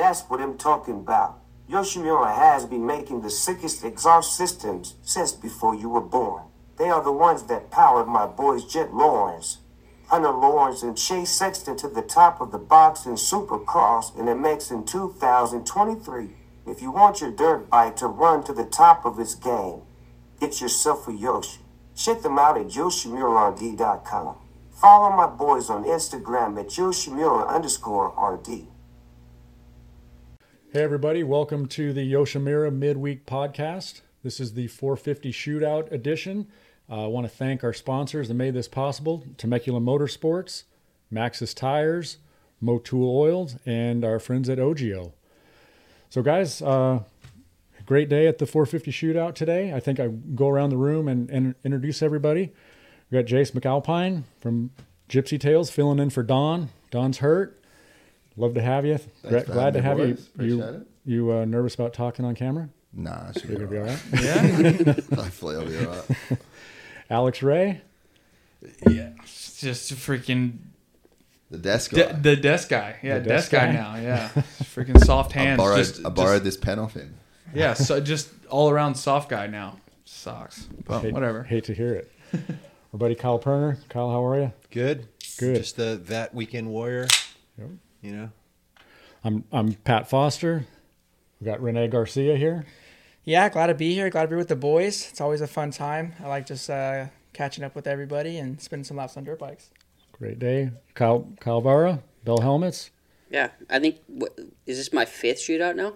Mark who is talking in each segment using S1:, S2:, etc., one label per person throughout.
S1: That's what I'm talking about. Yoshimura has been making the sickest exhaust systems since before you were born. They are the ones that powered my boys Jett Lawrence, Hunter Lawrence, and Chase Sexton to the top of the box in Supercross in the MX in 2023. If you want your dirt bike to run to the top of its game, get yourself a Yoshi. Check them out at YoshiMuraRD.com. Follow my boys on Instagram at Yoshimura underscore RD.
S2: Hey, everybody, welcome to the Yoshimura Midweek Podcast. This is the 450 Shootout edition. Uh, I want to thank our sponsors that made this possible Temecula Motorsports, Maxxis Tires, Motul Oils, and our friends at OGIO. So, guys, uh, great day at the 450 Shootout today. I think I go around the room and, and introduce everybody. We got Jace McAlpine from Gypsy Tales filling in for Don. Don's hurt. Love to have you.
S3: Thanks for
S2: Glad to have
S3: having
S2: you.
S3: Appreciate
S2: You,
S3: it.
S2: you uh, nervous about talking on camera?
S3: Nah, I should
S2: You're
S3: be
S2: gonna be
S3: all
S2: all
S3: right.
S2: right.
S4: Yeah.
S3: Hopefully, I'll be all right.
S2: Alex Ray.
S4: yeah. It's just freaking
S3: The desk
S4: de-
S3: guy.
S4: the desk guy. Yeah,
S2: The
S4: desk,
S2: desk
S4: guy
S2: guy.
S4: now. Yeah. freaking soft
S3: I
S4: hands.
S3: borrowed,
S4: just,
S3: I borrowed
S4: just-
S3: this pen off him.
S4: yeah, so just all around soft guy now. Sucks. But
S2: Hate-
S4: whatever.
S2: Hate to hear it. Our buddy Kyle Perner. Kyle, how are you?
S5: Good.
S2: Good.
S5: Just the that weekend warrior.
S2: Yep.
S5: You know.
S2: I'm I'm Pat Foster. We got Renee Garcia here.
S6: Yeah, glad to be here. Glad to be with the boys. It's always a fun time. I like just uh, catching up with everybody and spending some laps on dirt bikes.
S2: Great day. Kyle Kyle Vara, Bell Helmets.
S7: Yeah, I think what, is this my fifth shootout now?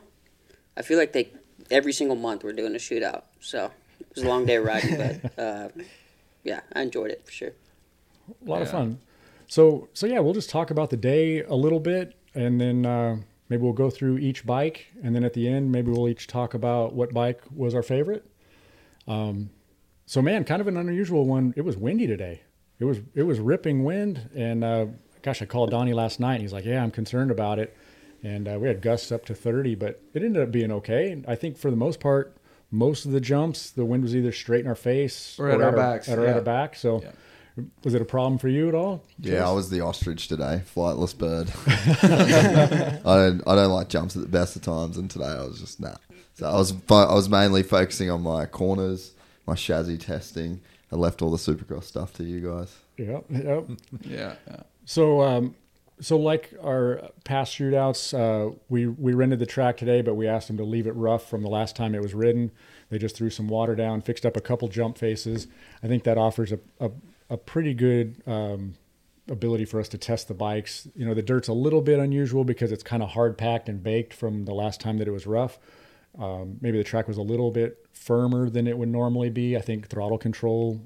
S7: I feel like they every single month we're doing a shootout. So it was a long day riding, but uh, yeah, I enjoyed it for sure.
S2: A lot of fun. So so yeah, we'll just talk about the day a little bit, and then uh, maybe we'll go through each bike, and then at the end maybe we'll each talk about what bike was our favorite. Um, so man, kind of an unusual one. It was windy today. It was it was ripping wind, and uh, gosh, I called Donnie last night. And he's like, "Yeah, I'm concerned about it." And uh, we had gusts up to 30, but it ended up being okay. And I think for the most part, most of the jumps, the wind was either straight in our face
S4: Or at our backs,
S2: At, our- at our back. So,
S4: Yeah.
S2: Was it a problem for you at all?
S3: Yeah, I was the ostrich today, flightless bird. I don't, I don't like jumps at the best of times, and today I was just nah. So I was, fo- I was mainly focusing on my corners, my chassis testing. I left all the Supercross stuff to you guys.
S2: Yep. Yep.
S4: Yeah. yeah.
S2: So, um, so like our past shootouts, uh, we we rented the track today, but we asked them to leave it rough from the last time it was ridden. They just threw some water down, fixed up a couple jump faces. I think that offers a a, a pretty good um, ability for us to test the bikes. You know, the dirt's a little bit unusual because it's kind of hard packed and baked from the last time that it was rough. Um, maybe the track was a little bit firmer than it would normally be. I think throttle control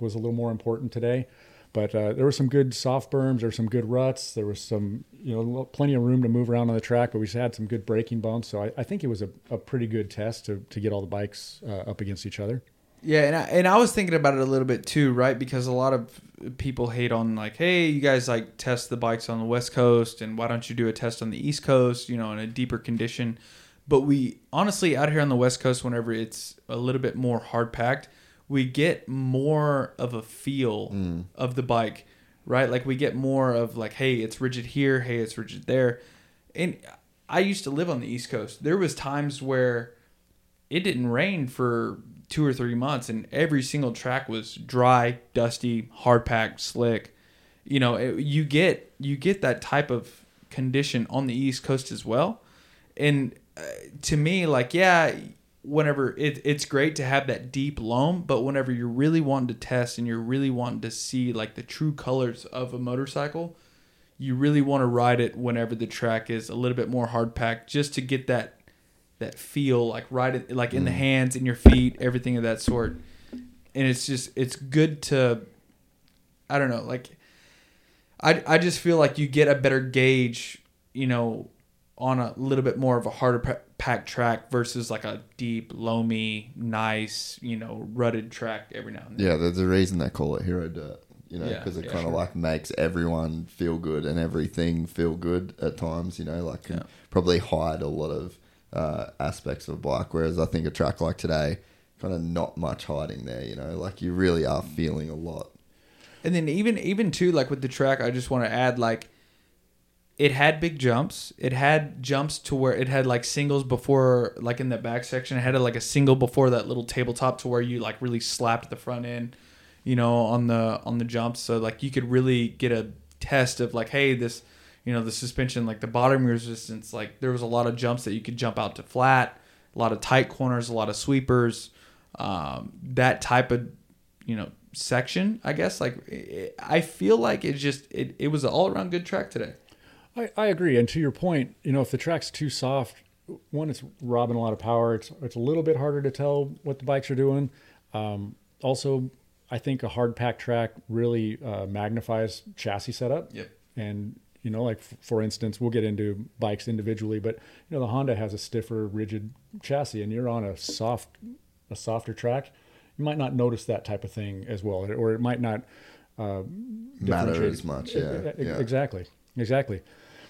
S2: was a little more important today. But uh, there were some good soft berms. There were some good ruts. There was some, you know, plenty of room to move around on the track. But we had some good braking bumps. So I, I think it was a, a pretty good test to, to get all the bikes uh, up against each other.
S4: Yeah, and I, and I was thinking about it a little bit too, right? Because a lot of people hate on like, hey, you guys like test the bikes on the West Coast, and why don't you do a test on the East Coast? You know, in a deeper condition. But we honestly out here on the West Coast, whenever it's a little bit more hard packed, we get more of a feel mm. of the bike, right? Like we get more of like, hey, it's rigid here, hey, it's rigid there. And I used to live on the East Coast. There was times where it didn't rain for two or three months and every single track was dry dusty hard packed slick. You know it, you get you get that type of condition on the east coast as well. And uh, to me like yeah whenever it, it's great to have that deep loam but whenever you're really wanting to test and you're really wanting to see like the true colors of a motorcycle you really want to ride it whenever the track is a little bit more hard packed just to get that that feel like right in, like in the mm. hands in your feet everything of that sort and it's just it's good to i don't know like i i just feel like you get a better gauge you know on a little bit more of a harder pa- packed track versus like a deep loamy nice you know rutted track every now and then
S3: Yeah, there's a reason they call it hero dirt. You know,
S4: Yeah,
S3: because it
S4: yeah,
S3: kind of
S4: sure.
S3: like makes everyone feel good and everything feel good at times. You know, like
S4: Yeah.
S3: probably hide a lot of uh, aspects of a bike. Whereas I think a track like today, kind of not much hiding there. You know, like you really are feeling a lot.
S4: And then even even too like with the track, I just want to add like it had big jumps. It had jumps to where it had like singles before, like in the back section. It had like a single before that little tabletop to where you like really slapped the front end, you know, on the on the jumps. So like you could really get a test of like, hey, this, you know, the suspension, like the bottom resistance. Like there was a lot of jumps that you could jump out to flat, a lot of tight corners, a lot of sweepers, um, that type of, you know, section. I guess like it, I feel like it just it, it was an all around good track today.
S2: I, I agree. And to your point, you know, if the track's too soft, one, it's robbing a lot of power. It's it's a little bit harder to tell what the bikes are doing. Um, also, I think a hard pack track really uh, magnifies chassis setup.
S4: Yep.
S2: And you know, like f- for instance, we'll get into bikes individually, but you know, the Honda has a stiffer, rigid chassis, and you're on a soft, a softer track. You might not notice that type of thing as well, or it might not uh,
S3: Matter as much, yeah, yeah.
S2: Exactly. Exactly.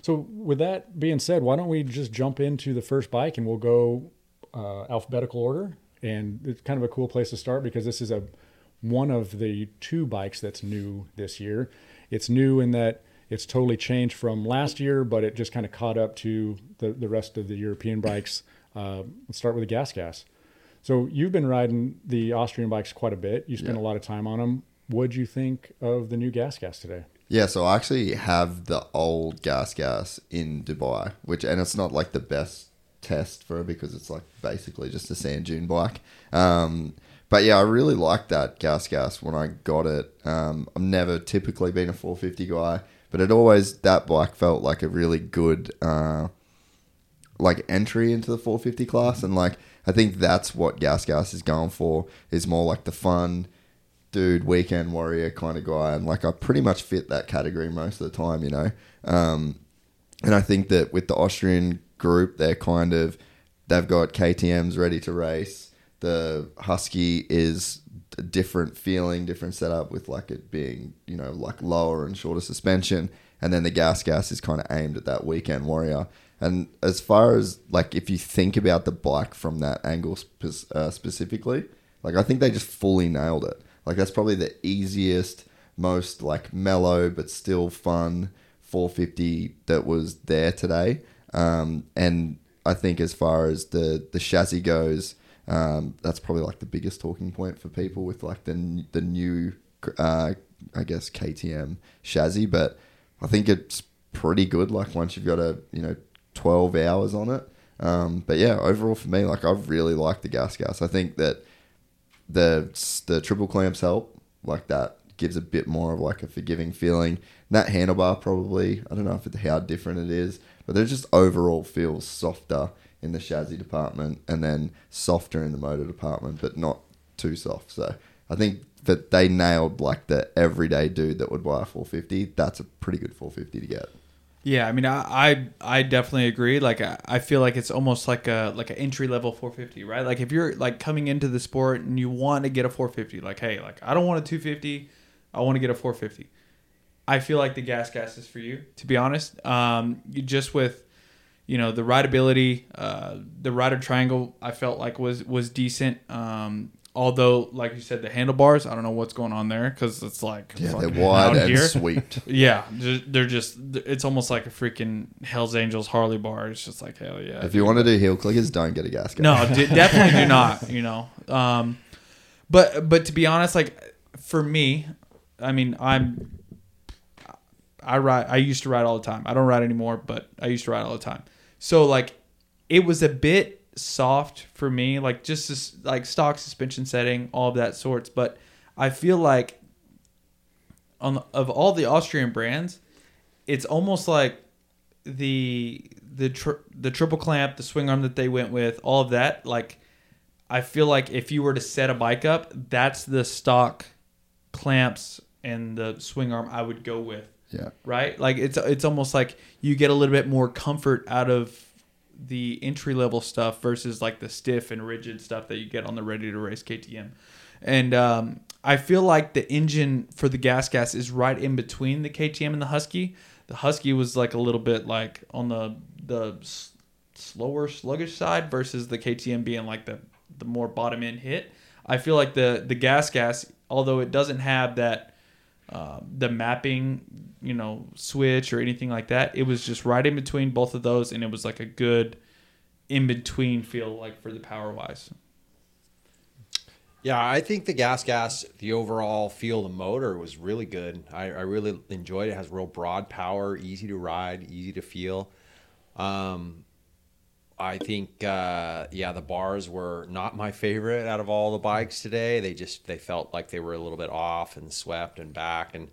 S2: So with that being said, why don't we just jump into the first bike and we'll go uh, alphabetical order? And it's kind of a cool place to start because this is a one of the two bikes that's new this year. It's new in that it's totally changed from last year, but it just kind of caught up to the, the rest of the European bikes. Uh, let's start with the gas gas. So you've been riding the Austrian bikes quite a bit. You spent
S3: Yeah.
S2: a lot of time on them. What'd you think of the new gas gas today?
S3: Yeah, so I actually have the old gas gas in Dubai, which and it's not like the best test for it because it's like basically just a sand dune bike. Um, but yeah, I really liked that gas gas when I got it. Um, I've never typically been a 450 guy, but it always that bike felt like a really good uh, like entry into the 450 class, and like I think that's what gas gas is going for is more like the fun dude, weekend warrior kind of guy, and like I pretty much fit that category most of the time, you know. Um, and I think that with the Austrian group, they're kind of they've got KTM's ready to race. The Husky is a different feeling, different setup with like it being you know like lower and shorter suspension, and then the gas gas is kind of aimed at that weekend warrior. And as far as like if you think about the bike from that angle uh, specifically, like I think they just fully nailed it. Like that's probably the easiest, most like mellow but still fun 450 that was there today. Um, and I think as far as the the chassis goes, um, that's probably like the biggest talking point for people with like the the new, uh, I guess KTM chassis. But I think it's pretty good. Like once you've got a you know 12 hours on it. Um, but yeah, overall for me, like I really like the gas gas. I think that the the triple clamps help. Like that gives a bit more of like a forgiving feeling. And that handlebar probably, I don't know if it's how different it is, but it just overall feels softer in the chassis department and then softer in the motor department, but not too soft. So I think that they nailed like the everyday dude that would buy a 450. That's a pretty good 450 to get.
S4: Yeah, I mean, I I, I definitely agree. Like, I, I feel like it's almost like a like an entry level 450, right? Like, if you're like coming into the sport and you want to get a 450, like, hey, like I don't want a 250, I want to get a 450. I feel like the gas gas is for you, to be honest. Um, you just with you know the rideability, uh, the rider triangle, I felt like was was decent. Um, although, like you said, the handlebars, I don't know what's going on there because it's like
S3: Yeah, they're wide and
S4: here.
S3: sweet.
S4: Yeah, they're just, it's almost like a freaking Hell's Angels Harley bar. It's just like, hell yeah.
S3: If you want to do heel clickers, don't get a gas gas.
S4: No, d- definitely do not, you know. Um, but, but to be honest, like for me, I mean, I'm, I ride, I used to ride all the time. I don't ride anymore, but I used to ride all the time. So like, it was a bit soft for me, like just this, like stock suspension setting, all of that sorts. But I feel like on of all the Austrian brands, it's almost like the the tr- the triple clamp, the swing arm that they went with, all of that. Like, I feel like if you were to set a bike up, that's the stock clamps and the swing arm I would go with
S3: Yeah.
S4: right? Like it's it's almost like you get a little bit more comfort out of the entry level stuff versus like the stiff and rigid stuff that you get on the ready to race KTM. And um, I feel like the engine for the gas gas is right in between the KTM and the Husky. The Husky was like a little bit like on the the s- slower sluggish side versus the KTM being like the the more bottom end hit. I feel like the the gas gas although it doesn't have that uh, the mapping, you know, switch or anything like that. It was just right in between both of those, and it was like a good in between feel, like for the power wise.
S5: Yeah, I think the gas gas, the overall feel of the motor was really good. I, I really enjoyed it. it. Has real broad power, easy to ride, easy to feel. Um, I think, uh, yeah, the bars were not my favorite out of all the bikes today. They just they felt like they were a little bit off and swept and back, and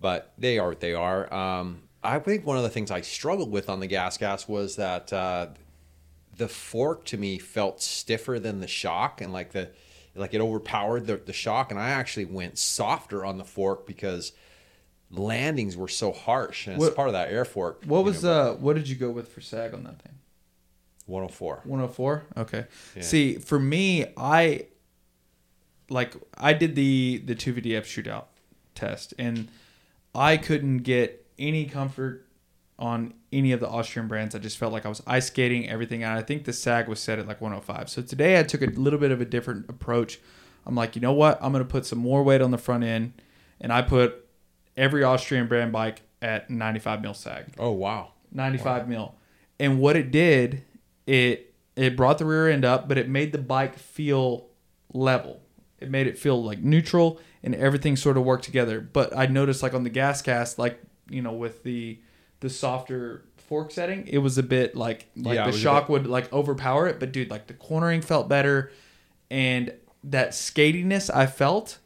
S5: but they are what they are. Um, I think one of the things I struggled with on the gas gas was that uh, the fork to me felt stiffer than the shock, and like the like it overpowered the, the shock and i actually went softer on the fork because landings were so harsh and it's
S4: What-
S5: part of that air fork
S4: What was
S5: know,
S4: uh what did you go with for sag on that thing?
S5: 104
S4: 104 okay.
S5: Yeah.
S4: see for me i like i did the the 2vdf shootout test and i couldn't get any comfort on any of the austrian brands. I just felt like i was ice skating everything and i think the sag was set at like 105 so today i took a little bit of a different approach. I'm like you know what? I'm going to put some more weight on the front end and i put every austrian brand bike at 95 mil sag.
S5: Oh wow.
S4: 95 mil. And what it did, it it brought the rear end up, but it made the bike feel level. It made it feel like neutral and everything sort of worked together. But I noticed like on the gas cast, like, you know, with the the softer fork setting, it was a bit like like
S5: Yeah,
S4: the shock would like overpower it. But dude, like the cornering felt better and that skatiness I felt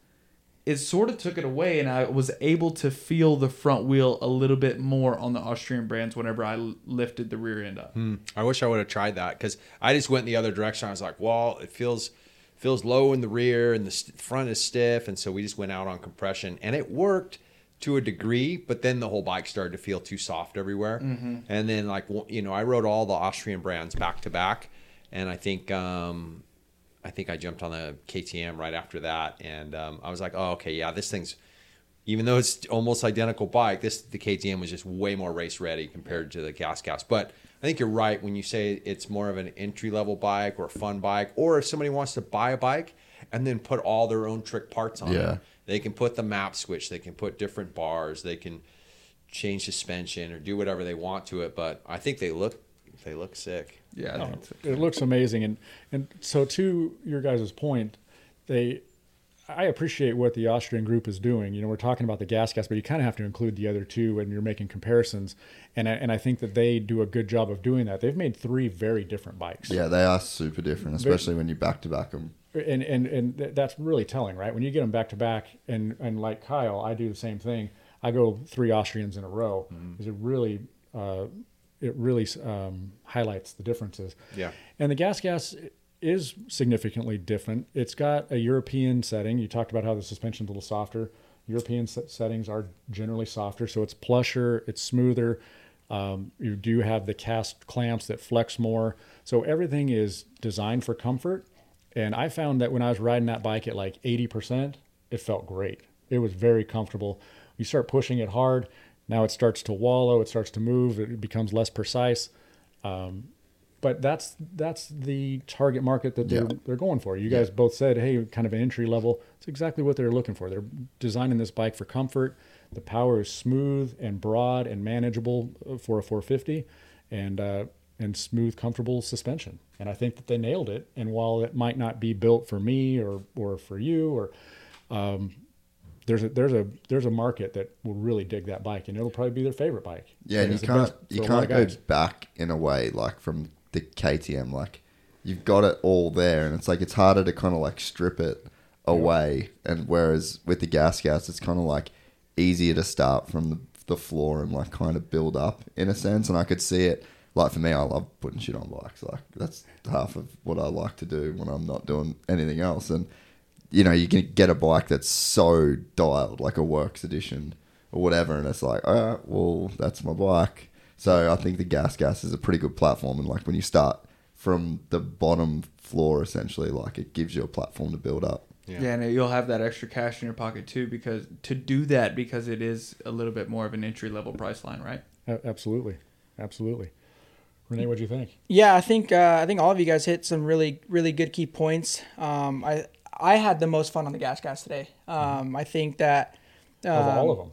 S4: it sort of took it away, and I was able to feel the front wheel a little bit more on the Austrian brands whenever I lifted the rear end up.
S5: Hmm. I wish I would have tried that because I just went the other direction. I was like, well, it feels feels low in the rear and the st- front is stiff, and so we just went out on compression, and it worked to a degree. But then the whole bike started to feel too soft everywhere, and then like you know, I rode all the Austrian brands back to back, and I think. um I think I jumped on the KTM right after that, and um, I was like, "Oh, okay, yeah, this thing's even though it's almost identical bike, this the KTM was just way more race ready compared to the Gas Gas. But I think you're right when you say it's more of an entry level bike or a fun bike, or if somebody wants to buy a bike and then put all their own trick parts on
S3: Yeah.
S5: it, they can put the map switch, they can put different bars, they can change suspension or do whatever they want to it. But I think they look they look sick.
S4: Yeah,
S2: Oh,
S4: think so.
S2: it looks amazing, and and so to your guys' point, they. I appreciate what the Austrian group is doing. You know, we're talking about the gas gas, but you kind of have to include the other two when you're making comparisons. And I, and I think that they do a good job of doing that. They've made three very different bikes.
S3: Yeah, they are super different, especially when you back to back them.
S2: and and and th- that's really telling, right? When you get them back to back, and and like Kyle, I do the same thing. I go three Austrians in a row because it really uh, it really um, highlights the differences.
S5: Yeah.
S2: And the gas gas is significantly different. It's got a European setting. You talked about how the suspension's a little softer. European set- settings are generally softer, so it's plusher, it's smoother. Um, you do have the cast clamps that flex more. So everything is designed for comfort. And I found that when I was riding that bike at like 80%, it felt great. It was very comfortable. You start pushing it hard, now it starts to wallow, it starts to move, it becomes less precise. Um, but that's that's the target market that they're
S3: Yeah.
S2: they're going for. You guys both said, "Hey, kind of an entry level." It's exactly what they're looking for. They're designing this bike for comfort. The power is smooth and broad and manageable uh, for a 450, and uh, and smooth, comfortable suspension. And I think that they nailed it. And while it might not be built for me or or for you or um, there's a there's a there's a market that will really dig that bike, and it'll probably be their favorite bike.
S3: Yeah, and you can't you
S2: for a lot
S3: can't go
S2: guys.
S3: back in a way like from the KTM. Like you've got it all there, and it's like it's harder to kind of like strip it away. And whereas with the gas gas, it's kind of like easier to start from the, the floor and like kind of build up in a sense. And I could see it. Like for me, I love putting shit on bikes. Like that's half of what I like to do when I'm not doing anything else. And you know, you can get a bike that's so dialed, like a works edition or whatever, and it's like, all right, well, that's my bike. So I think the Gas Gas is a pretty good platform, and like when you start from the bottom floor, essentially, like it gives you a platform to build up.
S4: Yeah. and you'll have that extra cash in your pocket too, because to do that, because it is a little bit more of an entry level price line, right?
S2: Absolutely, absolutely. Renee, what do you think?
S6: Yeah, I think uh, I think all of you guys hit some really really good key points. Um, I I had the most fun on the gas gas today. Um, I think that
S2: of all of them.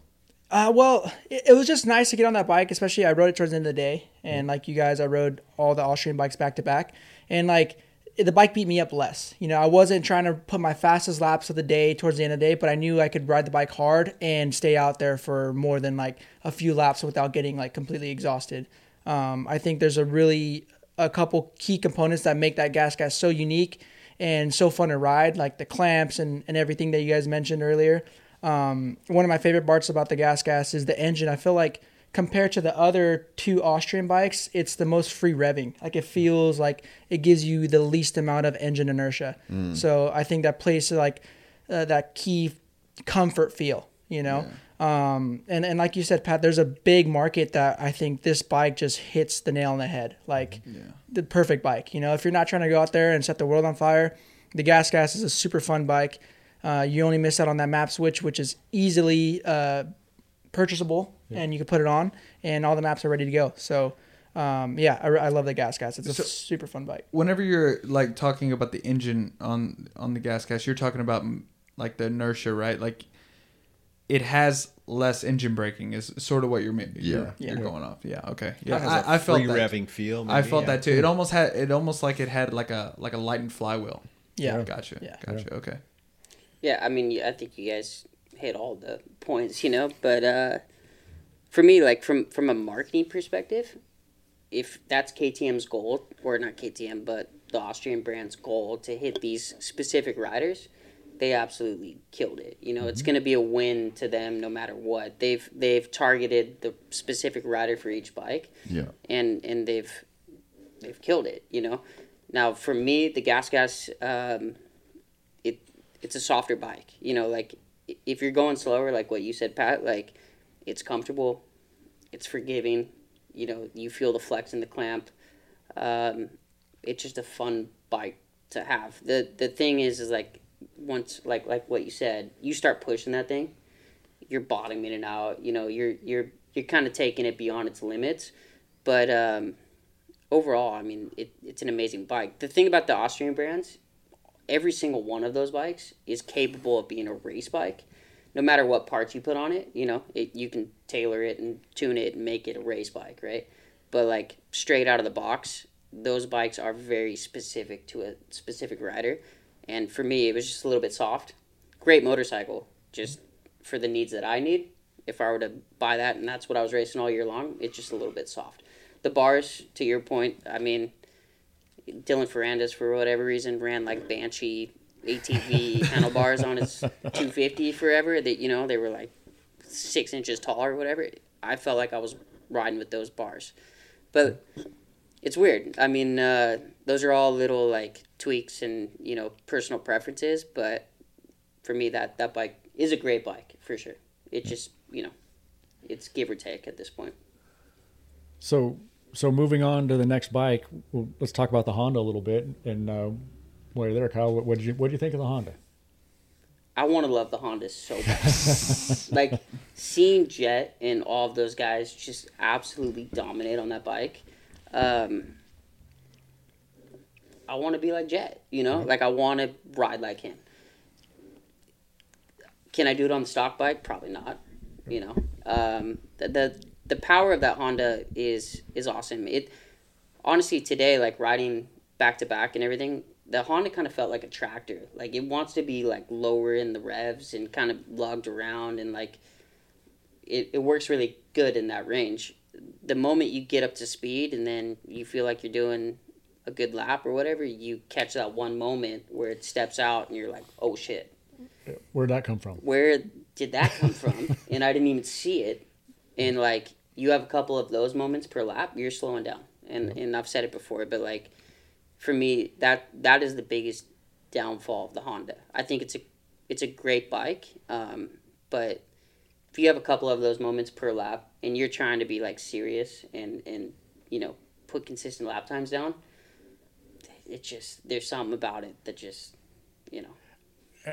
S6: Uh, well, it, it was just nice to get on that bike, especially I rode it towards the end of the day, and like you guys, I rode all the Austrian bikes back to back, and like the bike beat me up less. You know, I wasn't trying to put my fastest laps of the day towards the end of the day, but I knew I could ride the bike hard and stay out there for more than like a few laps without getting like completely exhausted. Um, I think there's a really a couple key components that make that gas gas so unique and so fun to ride, like the clamps and, and everything that you guys mentioned earlier. Um, one of my favorite parts about the gas gas is the engine. I feel like compared to the other two Austrian bikes, it's the most free revving. Like it feels like it gives you the least amount of engine inertia. So I think that plays to like uh, that key comfort feel, you know. Um, and and like you said, Pat, there's a big market that I think this bike just hits the nail on the head. Like the perfect bike. You know, if you're not trying to go out there and set the world on fire, the Gas Gas is a super fun bike. Uh, you only miss out on that map switch, which is easily uh, purchasable, and you can put it on, and all the maps are ready to go. So, um, yeah, I, I love the Gas Gas. It's a
S4: So-
S6: super fun bike.
S4: Whenever you're like talking about the engine on on the gas gas, you're talking about like the inertia, right? Like it has less engine braking is sort of what you're ma- you're,
S3: Yeah.
S4: you're going off. Yeah, okay.
S5: It
S4: Yeah,
S5: has a
S4: I, I felt
S5: free
S4: that.
S5: revving feel.
S4: I felt
S5: yeah.
S4: that too. It almost had it almost like it had like a like a lightened flywheel.
S6: Yeah.
S4: Gotcha.
S6: Yeah.
S4: Gotcha. Okay.
S7: Yeah, I mean, I think you guys hit all the points, you know. But uh, for me, like from from a marketing perspective, if that's KTM's goal, or not KTM, but the Austrian brand's goal to hit these specific riders, they absolutely killed it. You know, it's going to be a win to them no matter what. They've they've targeted the specific rider for each bike
S3: Yeah.
S7: and and they've they've killed it. You know, now for me, the Gas Gas, um, it it's a softer bike. You know, like if you're going slower, like what you said, Pat, like it's comfortable, it's forgiving. You know, you feel the flex in the clamp. Um, it's just a fun bike to have. the The thing is, is like once, like like what you said, you start pushing that thing, you're bottoming it out. You know, you're you're you're kind of taking it beyond its limits. But um, overall, I mean, it, it's an amazing bike. The thing about the Austrian brands, every single one of those bikes is capable of being a race bike. No matter what parts you put on it, you know, it, you can tailor it and tune it and make it a race bike, right? But like straight out of the box, those bikes are very specific to a specific rider. And for me, it was just a little bit soft. Great motorcycle, just for the needs that I need. If I were to buy that and that's what I was racing all year long, it's just a little bit soft. The bars, to your point, I mean, Dylan Ferrandis, for whatever reason, ran like Banshee ATV handlebars on his 250 forever. That you know they were like six inches tall or whatever. I felt like I was riding with those bars, but it's weird. I mean, uh, those are all little like tweaks and you know personal preferences. But for me, that that bike is a great bike for sure. It just you know, it's give or take at this point.
S2: So, so moving on to the next bike, well, let's talk about the Honda a little bit. And uh, while you're there, Kyle, what did you what did you think of the Honda?
S7: I want to love the Hondas so bad. like seeing Jett and all of those guys just absolutely dominate on that bike. Um, I want to be like Jett, you know? Like I want to ride like him. Can I do it on the stock bike? Probably not. You know, um, the, the the power of that Honda is is awesome. It honestly today, like riding back to back and everything, the Honda kind of felt like a tractor. Like it wants to be like lower in the revs and kind of lugged around and like it, it works really good in that range. The moment you get up to speed and then you feel like you're doing a good lap or whatever, you catch that one moment where it steps out and you're like, oh shit,
S2: Where'd that come from?
S7: where did that come from? and I didn't even see it. And like you have a couple of those moments per lap, you're slowing down. And and I've said it before, but like for me, that that is the biggest downfall of the Honda. I think it's a it's a great bike, um, but if you have a couple of those moments per lap and you're trying to be like serious and and you know put consistent lap times down, it just there's something about it that just you know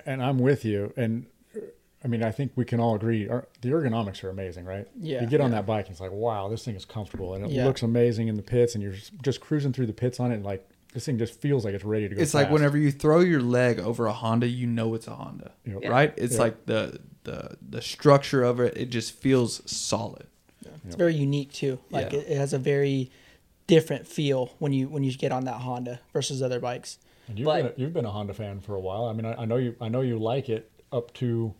S2: And I'm with you. And uh, I mean, I think we can all agree our, the ergonomics are amazing, right?
S6: Yeah.
S2: You get on
S6: Yeah.
S2: that bike, and it's like, wow, this thing is comfortable, and it
S6: Yeah.
S2: looks amazing in the pits, and you're just cruising through the pits on it, and like this thing just feels like it's ready to go.
S4: It's like whenever you throw your leg over a Honda, you know it's a Honda,
S2: You
S7: Yeah.
S4: right? It's
S2: Yeah.
S4: like the the the structure of it. It just feels solid.
S6: It's very unique too. Like
S4: Yeah.
S6: it, it has a very different feel when you when you get on that Honda versus other bikes.
S2: And you've,
S7: But-
S2: been a, you've been a Honda fan for a while. I mean, I, I know you. I know you like it up to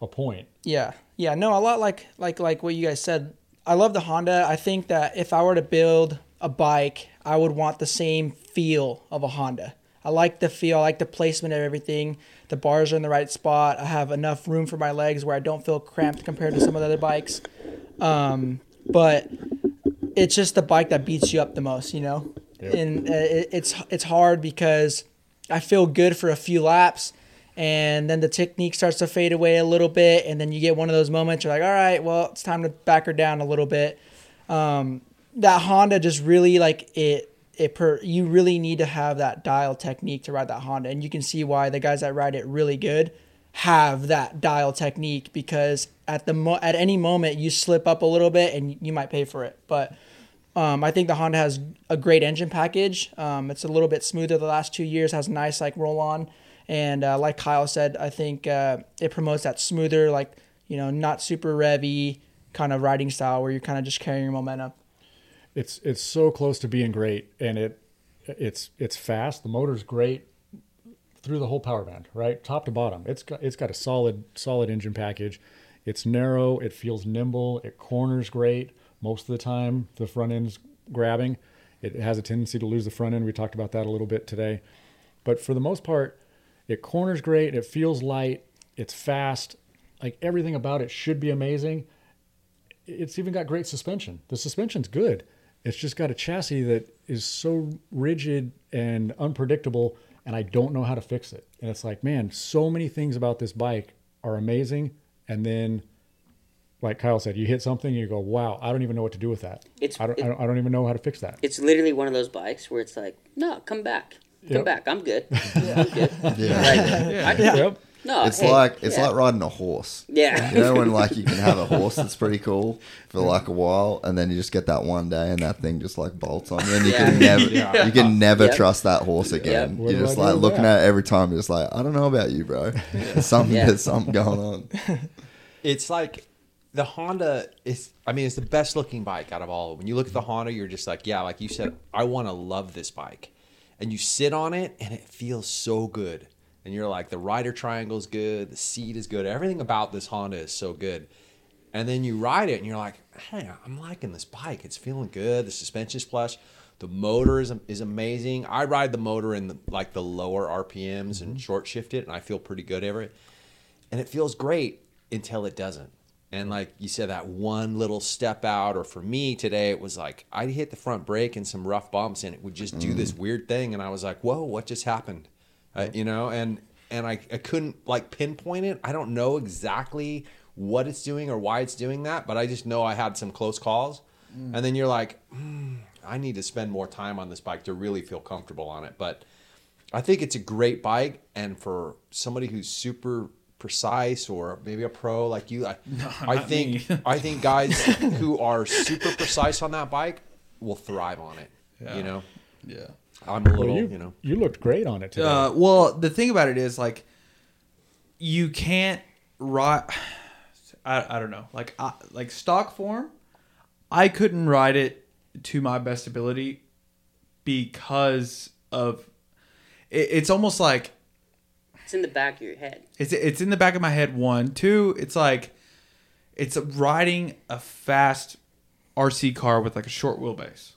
S2: a point.
S6: Yeah, yeah, no, a lot like like like what you guys said. I love the Honda. I think that if I were to build a bike, I would want the same feel of a Honda. I like the feel, I like the placement of everything. The bars are in the right spot. I have enough room for my legs where I don't feel cramped compared to some of the other bikes. Um, but it's just the bike that beats you up the most, you know.
S2: Yep.
S6: And uh, it, it's it's hard because I feel good for a few laps, and then the technique starts to fade away a little bit, and then you get one of those moments you're like, all right, well, it's time to back her down a little bit. Um, that Honda just really like it. It per you really need to have that dial technique to ride that Honda, and you can see why the guys that ride it really good have that dial technique because at the mo- at any moment you slip up a little bit and you might pay for it. But um, I think the Honda has a great engine package. Um, it's a little bit smoother the last two years. Has nice like roll on, and uh, like Kyle said, I think uh, it promotes that smoother, like you know, not super revy kind of riding style where you're kind of just carrying your momentum.
S2: It's it's so close to being great, and it it's it's fast. The motor's great through the whole power band, right, top to bottom. It's got it's got a solid solid engine package. It's narrow. It feels nimble. It corners great most of the time. The front end's grabbing. It has a tendency to lose the front end. We talked about that a little bit today, but for the most part, it corners great. It feels light. It's fast. Like everything about it should be amazing it's even got great suspension. The suspension's good. It's just got a chassis that is so rigid and unpredictable, and I don't know how to fix it. And it's like, man, so many things about this bike are amazing, and then, like Kyle said, you hit something, and you go, wow, I don't even know what to do with that.
S7: It's-
S2: I don't,
S7: it-
S2: I don't, I don't even know how to fix that.
S7: It's literally one of those bikes where it's like, no, come back, come
S2: Yep.
S7: back. I'm good. I'm good.
S3: Yeah.
S7: Like, I,
S2: Yep.
S7: No,
S3: It's
S7: hey,
S3: like it's
S7: yeah.
S3: like riding a horse.
S7: Yeah.
S3: You know when like you can have a horse that's pretty cool for like a while, and then you just get that one day, and that thing just like bolts on you, and you can never
S5: Yeah.
S3: you can never
S7: Yep.
S3: trust that horse again.
S2: What
S3: You're just like looking
S2: that?
S3: at it every time. You're just like, I don't know about you, bro. There's something
S7: Yeah.
S3: there's something going on.
S5: It's like the Honda is. I mean, it's the best looking bike out of all. When you look at the Honda, you're just like, yeah, like you said, I want to love this bike, and you sit on it, and it feels so good. And you're like, the rider triangle is good, the seat is good, everything about this Honda is so good. And then you ride it, and you're like, hey, I'm liking this bike. It's feeling good. The suspension's plush. The motor is is amazing. I ride the motor in the, like the lower RPMs and mm-hmm. short shift it, and I feel pretty good over it and it feels great until it doesn't. And like you said, that one little step out, or for me today, it was like I'd hit the front brake and some rough bumps, and it would just do this mm-hmm. weird thing, and I was like, "Whoa, what just happened?" Uh, you know, and and I, I couldn't like pinpoint it. I don't know exactly what it's doing or why it's doing that, but I just know I had some close calls. And then you're like, "Hmm, I need to spend more time on this bike to really feel comfortable on it. But I think it's a great bike, and for somebody who's super precise or maybe a pro like you, I, I think. I think guys who are super precise on that bike will thrive on it.
S4: Yeah.
S5: You know,
S4: Yeah.
S5: I'm a
S2: Well,
S5: little,
S2: you,
S5: you know,
S2: you looked great on it today.
S4: Uh, well, the thing about it is like you can't ride. I, I don't know, like I, like stock form. I couldn't ride it to my best ability because of it, it's almost like
S7: It's in the back of your head.
S4: it's it's in the back of my head. One, two. It's like it's riding a fast RC car with like a short wheelbase,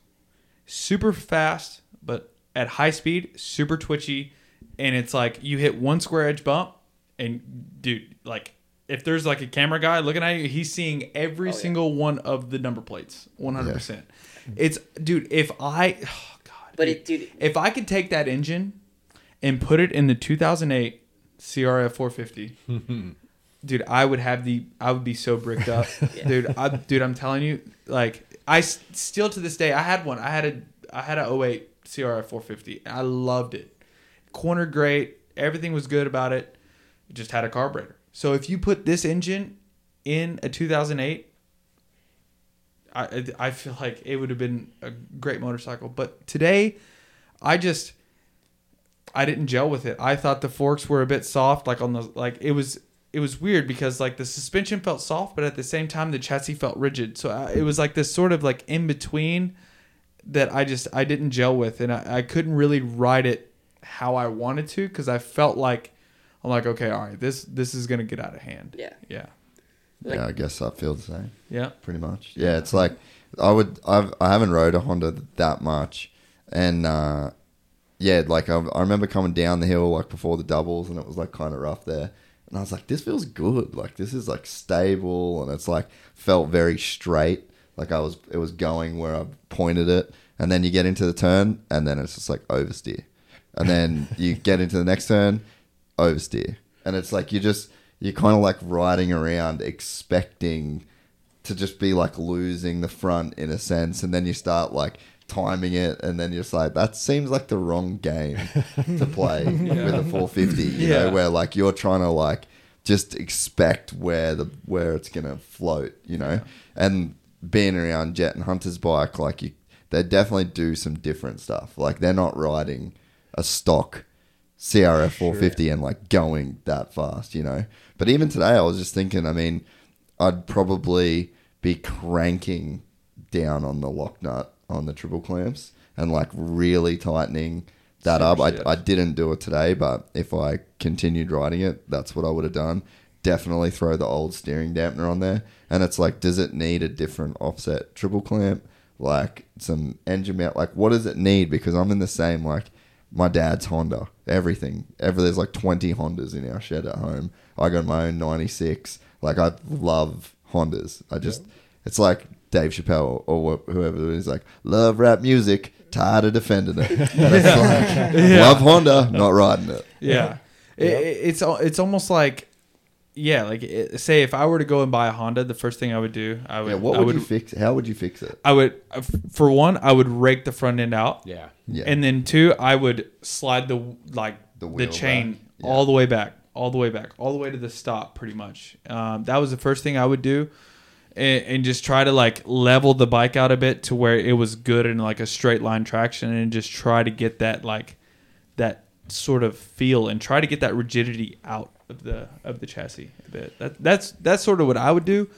S4: super fast, but at high speed, super twitchy, and it's like you hit one square edge bump, and dude, like if there's like a camera guy looking at you, he's seeing every
S7: Oh, yeah.
S4: single one of the number plates, one hundred percent. It's dude, if I, oh god,
S7: But
S4: dude.
S7: it, dude,
S4: If I could take that engine and put it in the 2008 CRF 450, dude, I would have the I would be so bricked up,
S7: Yeah.
S4: dude. I, dude, I'm telling you, like I s- still to this day, I had one. I had a I had a 08 CRF 450. I loved it. Corner great, everything was good about it. It just had a carburetor. So if you put this engine in a 2008. I, I feel like it would have been a great motorcycle, but today, I just I didn't gel with it. I thought the forks were a bit soft, like on the like it was it was weird because like the suspension felt soft, but at the same time the chassis felt rigid. So I, it was like this sort of like in between that I just I didn't gel with, and I, I couldn't really ride it how I wanted to because I felt like I'm like okay, all right, this this is gonna get out of hand.
S7: Yeah.
S4: Yeah.
S7: Like-
S3: yeah, I guess I feel the same.
S4: Yeah.
S3: pretty much. Yeah, it's like I would. I've I haven't rode a Honda that much, and uh, yeah, like I, I remember coming down the hill like before the doubles, and it was like kind of rough there, and I was like, this feels good. Like this is like stable, and it's like felt very straight. Like I was, it was going where I pointed it, and then you get into the turn, and then it's just like oversteer, and then you get into the next turn, oversteer, and it's like you just you're kind of like riding around expecting to just be like losing the front in a sense, and then you start like timing it, and then you're just like, that seems like the wrong game to play with a 450. You
S4: Yeah.
S3: know, where like you're trying to like just expect where the where it's gonna float. You know, and being around Jett and Hunter's bike, like you, they definitely do some different stuff. Like they're not riding a stock CRF 450 and like going that fast, you know. But even today, I was just thinking. I mean, I'd probably be cranking down on the lock nut on the triple clamps and like really tightening that up. I. I didn't do it today, but if I continued riding it, that's what I would have done. Definitely throw the old steering dampener on there. And it's like, does it need a different offset triple clamp? Like some engine mount? Like, what does it need? Because I'm in the same, like, my dad's Honda, everything. Ever there's like 20 Hondas in our shed at home. I got my own 96. Like I love Hondas. I just it's like Dave Chappelle or whoever is like love rap music, tired of defending it. And it's like, Love Honda, not riding it.
S4: Yeah. It, it- it's it's almost like yeah, like it, say if I were to go and buy a Honda, the first thing I would do, I would
S3: Yeah, what
S4: I
S3: would,
S4: would
S3: you fix? How would you fix it?
S4: I would uh, for one, I would rake the front end out.
S5: Yeah.
S3: Yeah,
S4: And then two, I would slide the like
S3: The
S4: the, chain.
S3: Yeah.
S4: all the way back, all the way back, all the way to the stop, pretty much. Um, that was the first thing I would do, and, and just try to like level the bike out a bit to where it was good in like a straight line traction, and just try to get that like that sort of feel, and try to get that rigidity out of the of the chassis a bit. That, that's that's sort of what I would do.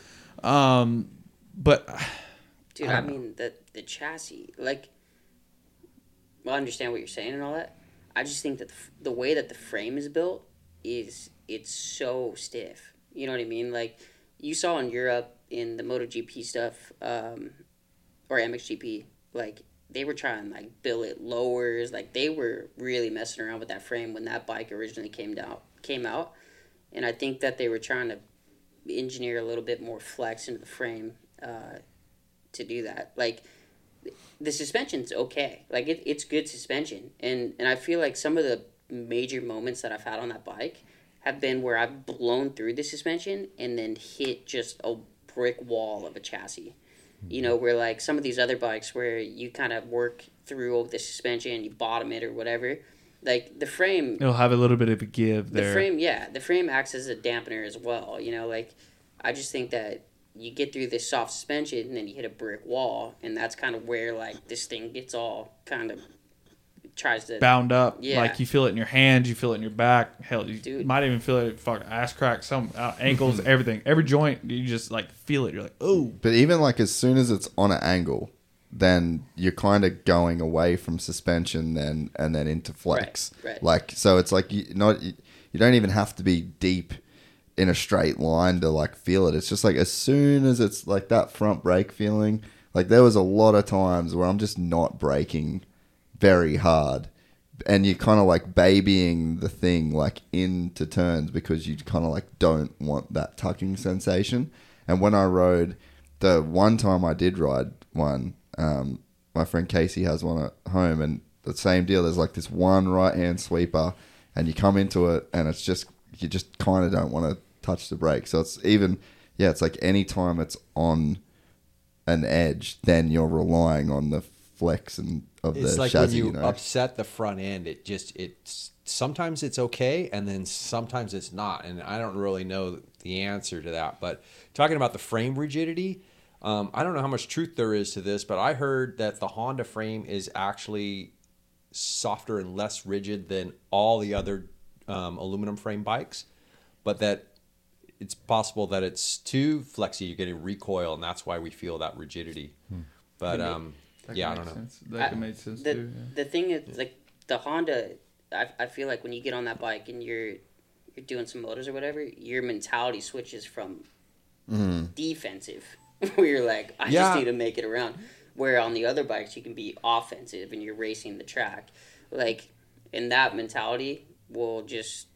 S4: Um, but
S7: Dude, I, mean the the chassis, like, well, I understand what you're saying and all that. I just think that the, the way that the frame is built is it's so stiff. You know what I mean? Like you saw in Europe in the MotoGP stuff, um, or MXGP, like they were trying like billet lowers, like they were really messing around with that frame when that bike originally came down came out, and I think that they were trying to engineer a little bit more flex into the frame. Uh, to do that. Like the suspension's okay. Like it, it's good suspension, and and I feel like some of the major moments that I've had on that bike have been where I've blown through the suspension and then hit just a brick wall of a chassis. You know, where like some of these other bikes where you kind of work through the suspension, you bottom it or whatever. Like the frame,
S4: it'll have a little bit of a give
S7: the frame, yeah, the frame acts as a dampener as well. You know, like I just think that you get through this soft suspension and then you hit a brick wall, and that's kind of where like this thing gets all kind of tries to.
S4: bound up.
S7: Yeah.
S4: Like you feel it in your hands, you feel it in your back. Hell, you
S7: Dude.
S4: might even feel it fuck ass crack, some uh, ankles, everything, every joint. You just like feel it. You're like, oh,
S3: But even like as soon as it's on an angle, then you're kind of going away from suspension then and then into flex.
S7: Right, right.
S3: Like so it's like you not you, you don't even have to be deep in a straight line to like feel it. It's just like as soon as it's like that front brake feeling, like there was a lot of times where I'm just not braking very hard and you're kind of like babying the thing like into turns because you kind of like don't want that tucking sensation. And when I rode the one time I did ride one, um, my friend Casey has one at home, and the same deal. There's like this one right hand sweeper, and you come into it, and it's just you just kind of don't want to touch the brake. So it's even yeah, it's like any time it's on an edge, then you're relying on the flex and of the
S5: It's
S3: the
S5: like
S3: chassis.
S5: when you,
S3: you know?
S5: upset the front end, it just it's sometimes it's okay and then sometimes it's not, and I don't really know the answer to that. But talking about the frame rigidity, um, I don't know how much truth there is to this, but I heard that the Honda frame is actually softer and less rigid than all the other um, aluminum frame bikes, but that it's possible that it's too flexy. You're getting recoil, and that's why we feel that rigidity. But um,
S4: That
S5: yeah, I
S4: could
S5: don't
S4: make
S5: know.
S4: sense. That
S7: I-
S4: could make sense
S7: the,
S4: too. yeah.
S7: the thing is like the Honda I, I feel like when you get on that bike and you're you're doing some motors or whatever, your mentality switches from defensive where you're like, I
S5: Yeah.
S7: just need to make it around. Where on the other bikes you can be offensive and you're racing the track. Like in that mentality will just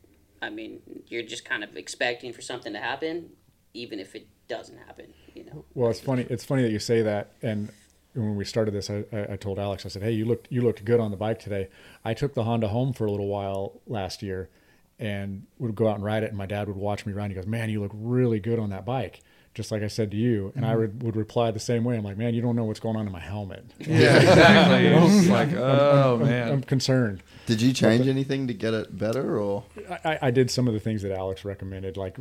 S7: I mean, you're just kind of expecting for something to happen, even if it doesn't happen, you know.
S2: Well, it's funny. It's funny that you say that. And when we started this, I, I I told Alex, I said, "Hey, you looked you looked good on the bike today." I took the Honda home for a little while last year, and would go out and ride it. And my dad would watch me ride. And he goes, "Man, you look really good on that bike." Just like I said to you, and I would, would reply the same way. I'm like, "Man, you don't know what's going on in my helmet.
S4: Yeah, exactly. It's like, oh
S2: I'm,
S4: man.
S2: I'm concerned."
S3: Did you change anything to get it better, or
S2: I, I did some of the things that Alex recommended, like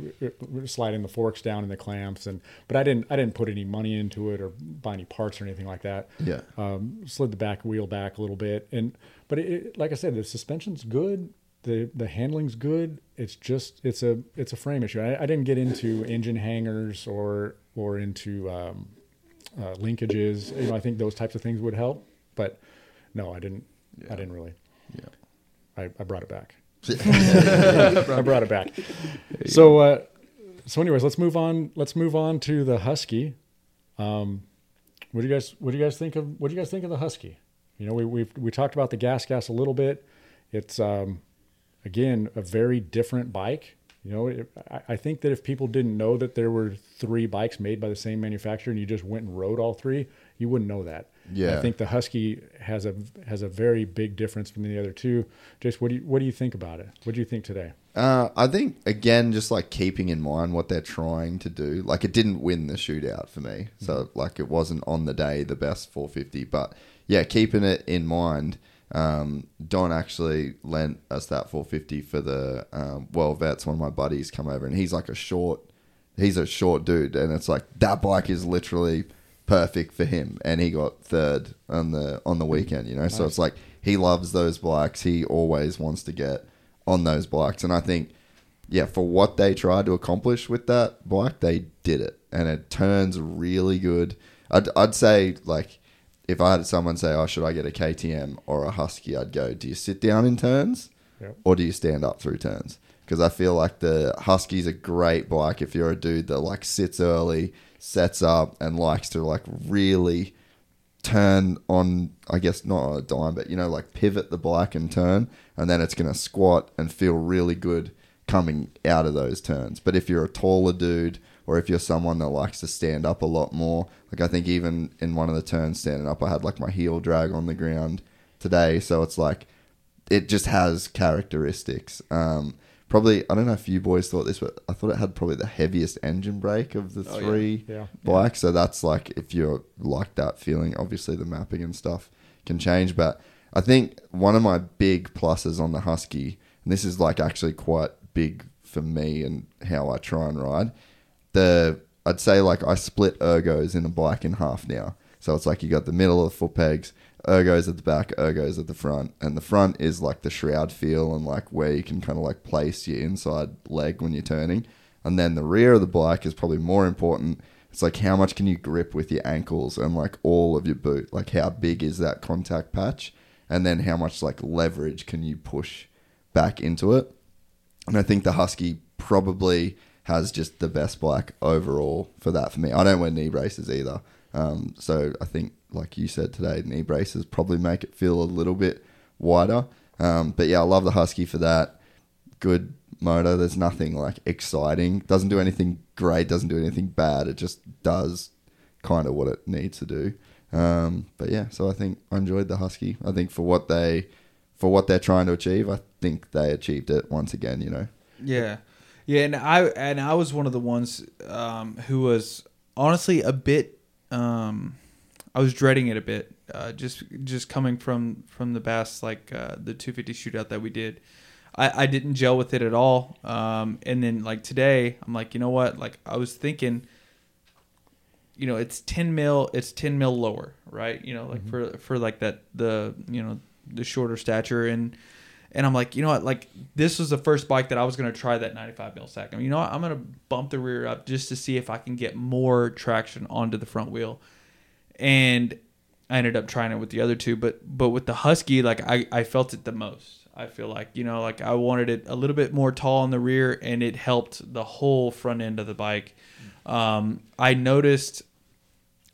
S2: sliding the forks down in the clamps, and but I didn't I didn't put any money into it or buy any parts or anything like that.
S3: Yeah.
S2: um, slid the back wheel back a little bit, and but it, it, like I said, the suspension's good, the the handling's good. It's just it's a it's a frame issue. I, I didn't get into engine hangers or or into um, uh, linkages. You know, I think those types of things would help, but no, I didn't. I didn't really.
S3: Yeah.
S2: I, I brought it back. I brought it back. So, uh, so anyways, let's move on. Let's move on to the Husky. Um, what do you guys? What do you guys think of? What do you guys think of the Husky? You know, we we we talked about the gas gas a little bit. It's um, again a very different bike. You know, it, I, I think that if people didn't know that there were three bikes made by the same manufacturer and you just went and rode all three, you wouldn't know that.
S3: Yeah.
S2: I think the Husky has a has a very big difference from the other two. Jace, what do you what do you think about it? What do you think today?
S3: Uh, I think again, just like keeping in mind what they're trying to do. Like it didn't win the shootout for me, so like it wasn't on the day the best 450. But yeah, keeping it in mind. Um, Don actually lent us that 450 for the um, well vets. One of my buddies come over and he's like a short, he's a short dude, and it's like that bike is literally perfect for him, and he got third on the on the weekend. You know, so it's like he loves those bikes. He always wants to get on those bikes, and I think yeah, for what they tried to accomplish with that bike, they did it, and it turns really good. I'd, I'd say like if I had someone say, "Oh, should I get a KTM or a Husky?" I'd go, "Do you sit down in turns,
S2: Yep.
S3: or do you stand up through turns?" Because I feel like the Husky's a great bike if you're a dude that like sits early, sets up, and likes to like really turn on I guess not on a dime, but you know, like pivot the bike and turn, and then it's gonna squat and feel really good coming out of those turns. But if you're a taller dude or if you're someone that likes to stand up a lot more, like I think even in one of the turns standing up I had like my heel drag on the ground today. So it's like it just has characteristics. Um Probably, I don't know if you boys thought this, but I thought it had probably the heaviest engine brake of the
S4: Oh, yeah.
S3: three
S2: Yeah.
S3: bike. So that's like if you're like that feeling, obviously the mapping and stuff can change. But I think one of my big pluses on the Husky, and this is like actually quite big for me and how I try and ride. The I'd say like I split ergos in a bike in half now. So it's like you got the middle of the foot pegs, ergos at the back, ergos at the front, and the front is like the shroud feel and like where you can kind of like place your inside leg when you're turning. And then the rear of the bike is probably more important. It's like how much can you grip with your ankles and like all of your boot? Like how big is that contact patch? And then how much like leverage can you push back into it? And I think the Husky probably has just the best bike overall for that for me. I don't wear knee braces either. Um, so I think, like you said today, knee braces probably make it feel a little bit wider. Um, but yeah, I love the Husky for that. Good motor. There's nothing like exciting. Doesn't do anything great. Doesn't do anything bad. It just does kind of what it needs to do. Um, but yeah, so I think I enjoyed the Husky. I think for what they for what they're trying to achieve, I think they achieved it once again. You know.
S4: Yeah, yeah, and I and I was one of the ones um, who was honestly a bit. Um, I was dreading it a bit, uh, just just coming from from the Bass like uh, the 250 shootout that we did. I, I didn't gel with it at all, um, and then like today, I'm like, you know what? Like I was thinking, you know, it's 10 mil, it's 10 mil lower, right? You know, like for for like that the you know the shorter stature and And I'm like, you know what? Like this was the first bike that I was gonna try that 95 mil sag. I mean, you know what? I'm gonna bump the rear up just to see if I can get more traction onto the front wheel. And I ended up trying it with the other two, but but with the Husky, like I I felt it the most. I feel like you know, like I wanted it a little bit more tall in the rear, and it helped the whole front end of the bike. Um, I noticed,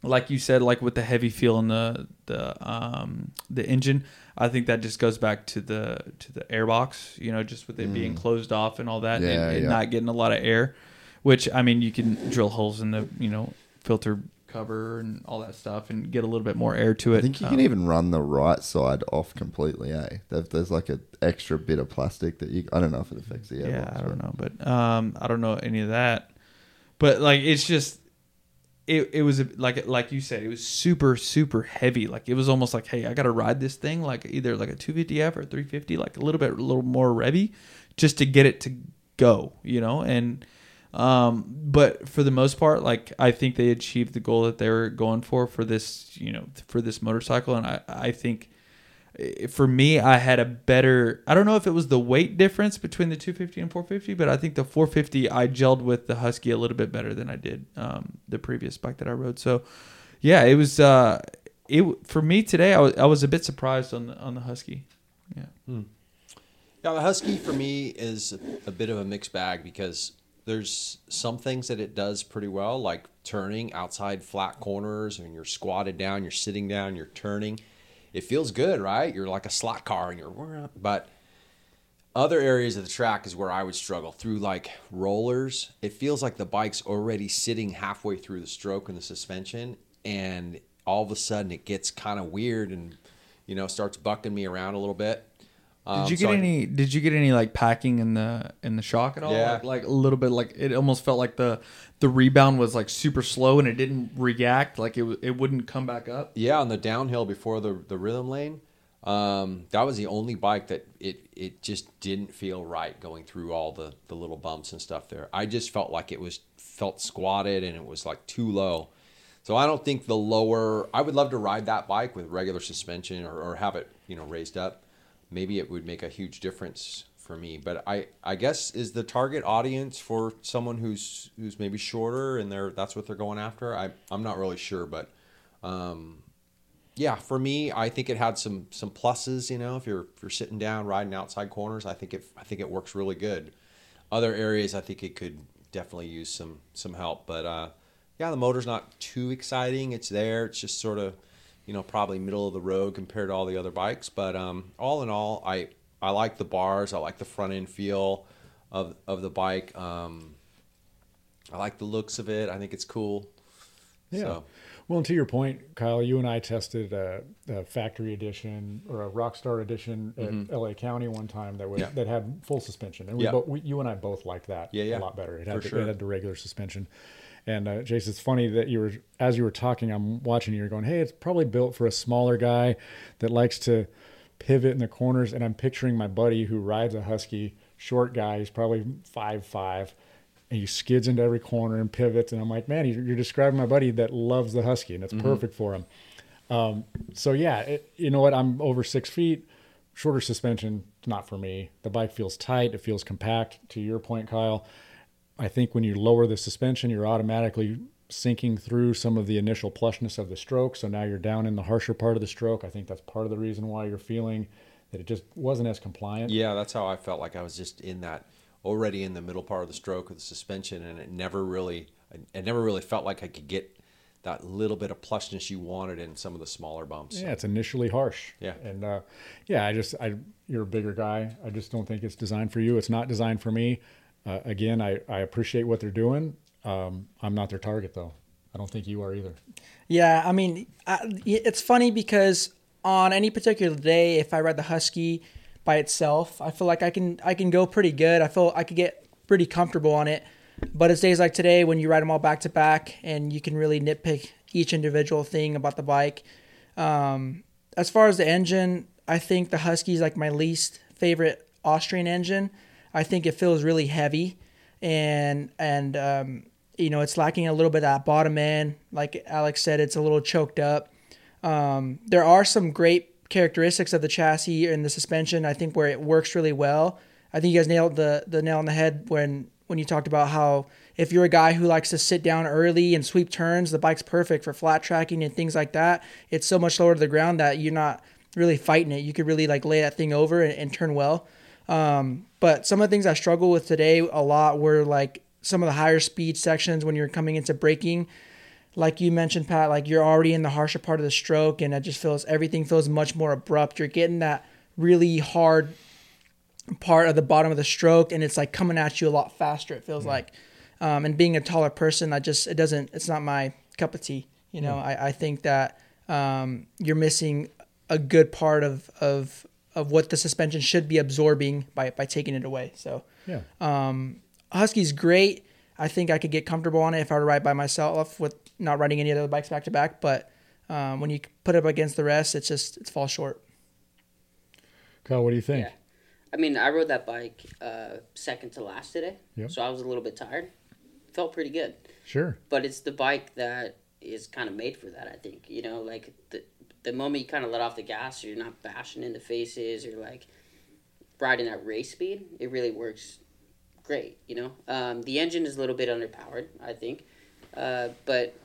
S4: like you said, like with the heavy feel in the the um, the engine. I think that just goes back to the to the airbox, you know, just with it being closed off and all that,
S3: Yeah,
S4: and, and
S3: yeah.
S4: not getting a lot of air. Which I mean, you can drill holes in the you know filter cover and all that stuff, and get a little bit more air to it.
S3: I think you
S4: Um,
S3: can even run the right side off completely. Eh? There- There's like an extra bit of plastic that you. I don't know if it affects the airbox.
S4: yeah, I don't know, but um, I don't know any of that. But like, it's just it. It was like like you said, it was super super heavy. Like it was almost like, hey, I got to ride this thing like either like a 250F or 350, like a little bit a little more revy, just to get it to go, you know. And um, but for the most part, like I think they achieved the goal that they were going for for this, you know, for this motorcycle, and I I think for me, I had a better. I don't know if it was the weight difference between the 250 and 450, but I think the 450 I gelled with the Husky a little bit better than I did um, the previous bike that I rode. So, yeah, it was. Uh, it for me today. I was I was a bit surprised on the on the Husky. Yeah.
S5: Yeah, the Husky for me is a bit of a mixed bag because there's some things that it does pretty well, like turning outside flat corners, and you're squatted down, you're sitting down, you're turning. It feels good, right? You're like a slot car, and you're but other areas of the track is where I would struggle through like rollers. It feels like the bike's already sitting halfway through the stroke and the suspension, and all of a sudden it gets kind of weird and you know starts bucking me around a little bit. Um,
S4: Did you
S5: so
S4: get
S5: I-
S4: any? Did you get any like packing in the in the shock at all?
S5: Yeah.
S4: Like, like a little bit. Like it almost felt like the the rebound was like super slow and it didn't react. Like it it wouldn't come back up.
S5: Yeah, on the downhill before the the rhythm lane, um, that was the only bike that it it just didn't feel right going through all the the little bumps and stuff there. I just felt like it was felt squatted and it was like too low. So I don't think the lower. I would love to ride that bike with regular suspension or, or have it you know raised up. Maybe it would make a huge difference for me. But I I guess is the target audience for someone who's who's maybe shorter and they're that's what they're going after. I I'm not really sure, but. Um, yeah, for me, I think it had some some pluses. You know, if you're if you're sitting down riding outside corners, I think it I think it works really good. Other areas, I think it could definitely use some some help. But uh, yeah, the motor's not too exciting. It's there. It's just sort of you know probably middle of the road compared to all the other bikes. But um, all in all, I I like the bars. I like the front end feel of of the bike. Um, I like the looks of it. I think it's cool.
S2: Yeah.
S5: So,
S2: Well, and to your point, Kyle, you and I tested a, a factory edition or a Rockstar edition at LA County one time that was
S5: Mm-hmm. Yeah.
S2: that had full suspension, and we,
S5: Yeah.
S2: both, we you and I both liked that
S5: Yeah, yeah.
S2: a lot better. It had, the,
S5: sure.
S2: it had the regular suspension. And uh, Jason, it's funny that you were as you were talking, I'm watching you. You're going, "Hey, it's probably built for a smaller guy that likes to pivot in the corners." And I'm picturing my buddy who rides a Husky, short guy. He's probably five five, and he skids into every corner and pivots. And I'm like, man, you're you're describing my buddy that loves the Husky, and it's
S5: Mm-hmm.
S2: perfect for him. Um, so yeah, it, you know what? I'm over six feet, shorter suspension, not for me. The bike feels tight. It feels compact. To your point, Kyle, I think when you lower the suspension, you're automatically sinking through some of the initial plushness of the stroke. So now you're down in the harsher part of the stroke. I think that's part of the reason why you're feeling that it just wasn't as compliant.
S5: Yeah, that's how I felt like I was just in that already in the middle part of the stroke of the suspension, and it never really, it never really felt like I could get that little bit of plushness you wanted in some of the smaller bumps.
S2: Yeah, it's initially harsh.
S5: Yeah.
S2: and uh, yeah, I just, I, you're a bigger guy. I just don't think it's designed for you. It's not designed for me. Uh, again, I, I appreciate what they're doing. Um, I'm not their target though. I don't think you are either.
S6: Yeah, I mean, I, it's funny because on any particular day, if I ride the Husky by itself, I feel like I can I can go pretty good. I feel I could get pretty comfortable on it. But it's days like today when you ride them all back to back and you can really nitpick each individual thing about the bike. Um, as far as the engine, I think the Husky is like my least favorite Austrian engine. I think it feels really heavy, and and um, you know it's lacking a little bit of that bottom end. Like Alex said, it's a little choked up. Um, there are some great characteristics of the chassis and the suspension. I think where it works really well. I think you guys nailed the the nail on the head when when you talked about how if you're a guy who likes to sit down early and sweep turns, the bike's perfect for flat tracking and things like that. It's so much lower to the ground that you're not really fighting it. You could really like lay that thing over and, and turn well. Um, but some of the things I struggle with today a lot were like some of the higher speed sections when you're coming into braking. Like you mentioned, Pat, like you're already in the harsher part of the stroke, and it just feels everything feels much more abrupt. You're getting that really hard part of the bottom of the stroke, and it's like coming at you a lot faster. It feels like, um, and being a taller person, I just it doesn't. It's not my cup of tea. You know, I, I think that um, you're missing a good part of of of what the suspension should be absorbing by by taking it away. So
S2: Yeah.
S6: um, Husky's great. I think I could get comfortable on it if I were to ride by myself with not riding any other bikes back to back. But um, when you put it up against the rest, it's just it falls short.
S2: Kyle, what do you think?
S7: Yeah. I mean, I rode that bike uh, second to last today,
S2: Yep.
S7: so I was a little bit tired. Felt pretty good,
S2: Sure.
S7: but it's the bike that is kind of made for that. I think you know, like the the moment you kind of let off the gas, you're not bashing into faces or like riding at race speed. It really works great. You know, um, the engine is a little bit underpowered, I think, uh, but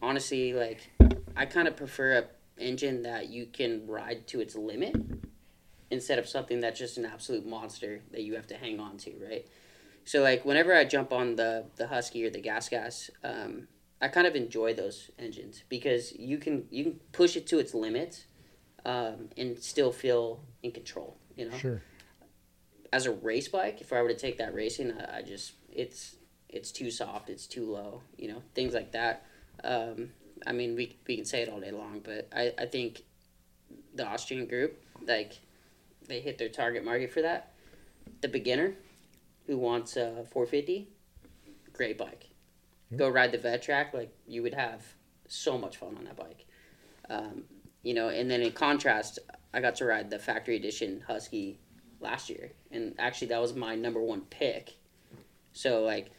S7: honestly, like I kind of prefer a engine that you can ride to its limit instead of something that's just an absolute monster that you have to hang on to, right? So like whenever I jump on the the Husky or the Gas Gas, um, I kind of enjoy those engines because you can you can push it to its limits um, and still feel in control. You know,
S2: Sure.
S7: as a race bike, if I were to take that racing, I, I just it's it's too soft, it's too low, you know, things like that. Um, I mean, we we can say it all day long, but I, I think the Austrian group like they hit their target market for that. The beginner who wants a 450, great bike. Go ride the vet track, like you would have so much fun on that bike. Um, you know, and then in contrast, I got to ride the factory edition Husky last year, and actually that was my number one pick. So like,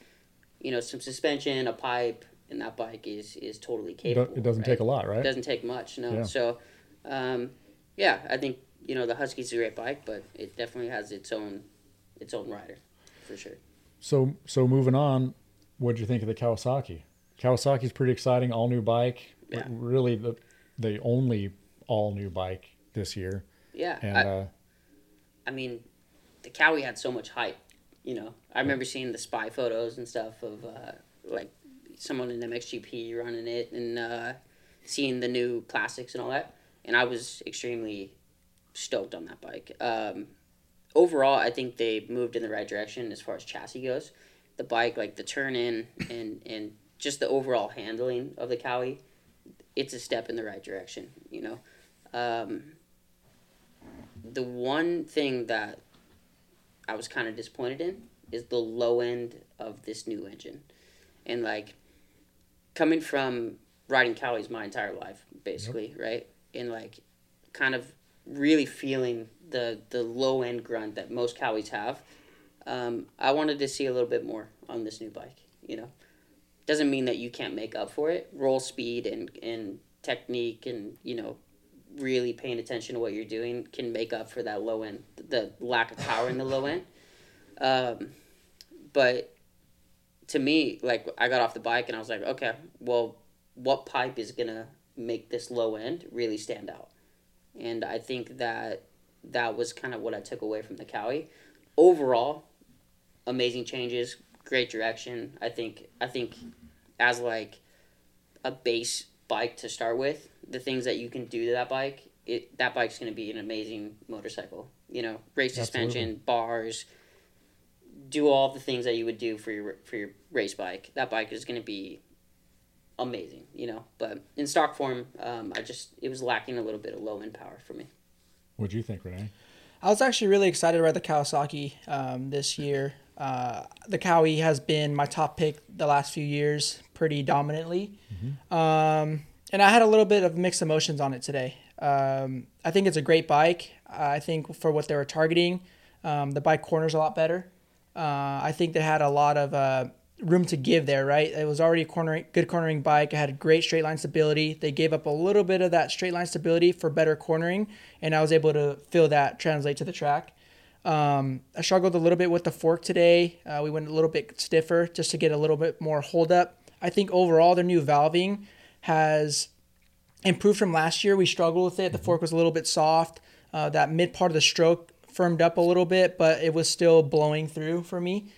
S7: you know, some suspension, a pipe, and that bike is is totally capable.
S2: it doesn't
S7: right?
S2: take a lot, right?
S7: It doesn't take much, no.
S2: Yeah.
S7: So, um, yeah, I think you know the Husky's a great bike, but it definitely has its own its own rider, for sure.
S2: So so moving on, what did you think of the Kawasaki? Kawasaki's pretty exciting, all new bike.
S7: Yeah.
S2: Really the the only all new bike this year.
S7: Yeah,
S2: And
S7: I,
S2: uh,
S7: I mean, the Cowie had so much hype. You know, I remember seeing the spy photos and stuff of uh, like someone in MXGP running it and uh, seeing the new classics and all that, and I was extremely stoked on that bike. Um, overall, I think they moved in the right direction as far as chassis goes. The bike, like the turn in and and just the overall handling of the Cowie, it's a step in the right direction. You know. Um, the one thing that I was kind of disappointed in is the low end of this new engine. And like coming from riding Cowies my entire life, basically, right? And like kind of really feeling the the low end grunt that most Cowies have. Um, I wanted to see a little bit more on this new bike, you know. Doesn't mean that you can't make up for it. Roll speed and, and technique and, you know, really paying attention to what you're doing can make up for that low end, the lack of power in the low end. Um, but to me, like I got off the bike and I was like, okay, well, what pipe is gonna make this low end really stand out? And I think that that was kind of what I took away from the Cowie. Overall, amazing changes, great direction. I think I think as like a base bike to start with, the things that you can do to that bike, it that bike's going to be an amazing motorcycle. You know, race suspension,
S2: Absolutely.
S7: bars, do all the things that you would do for your for your race bike. That bike is going to be amazing. You know, but in stock form, um, I just it was lacking a little bit of low end power for me.
S2: What do you think, Renee?
S6: I was actually really excited about the Kawasaki um, this year. Uh, the Cowie has been my top pick the last few years, pretty dominantly. Um, and I had a little bit of mixed emotions on it today. Um, I think it's a great bike. I think for what they were targeting, um, the bike corners a lot better. Uh, I think they had a lot of uh, room to give there, right? It was already a cornering, good cornering bike. It had great straight line stability. They gave up a little bit of that straight line stability for better cornering, and I was able to feel that translate to the track. Um, I struggled a little bit with the fork today. Uh, we went a little bit stiffer just to get a little bit more hold up. I think overall their new valving has improved from last year. We struggled with it. The fork was a little bit soft. Uh, that mid part of the stroke firmed up a little bit, but it was still blowing through for me.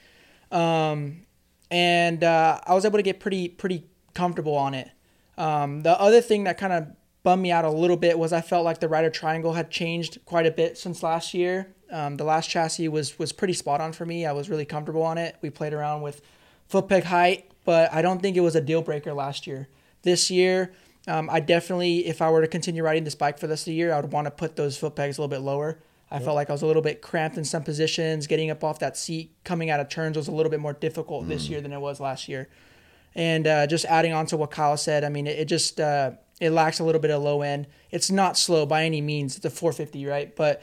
S6: Um, and uh, I was able to get pretty pretty comfortable on it. Um, the other thing that kind of bummed me out a little bit was I felt like the rider triangle had changed quite a bit since last year. Um, the last chassis was was pretty spot on for me. I was really comfortable on it. We played around with foot peg height, but I don't think it was a deal breaker last year. This year, um, I definitely, if I were to continue riding this bike for the rest of the year, I would want to put those foot pegs a little bit lower. I felt like I was a little bit cramped in some positions. Getting up off that seat, coming out of turns was a little bit more difficult this year than it was last year. And uh, just adding on to what Kyle said, I mean, it, it just uh, it lacks a little bit of low end. It's not slow by any means. It's a 450, right? But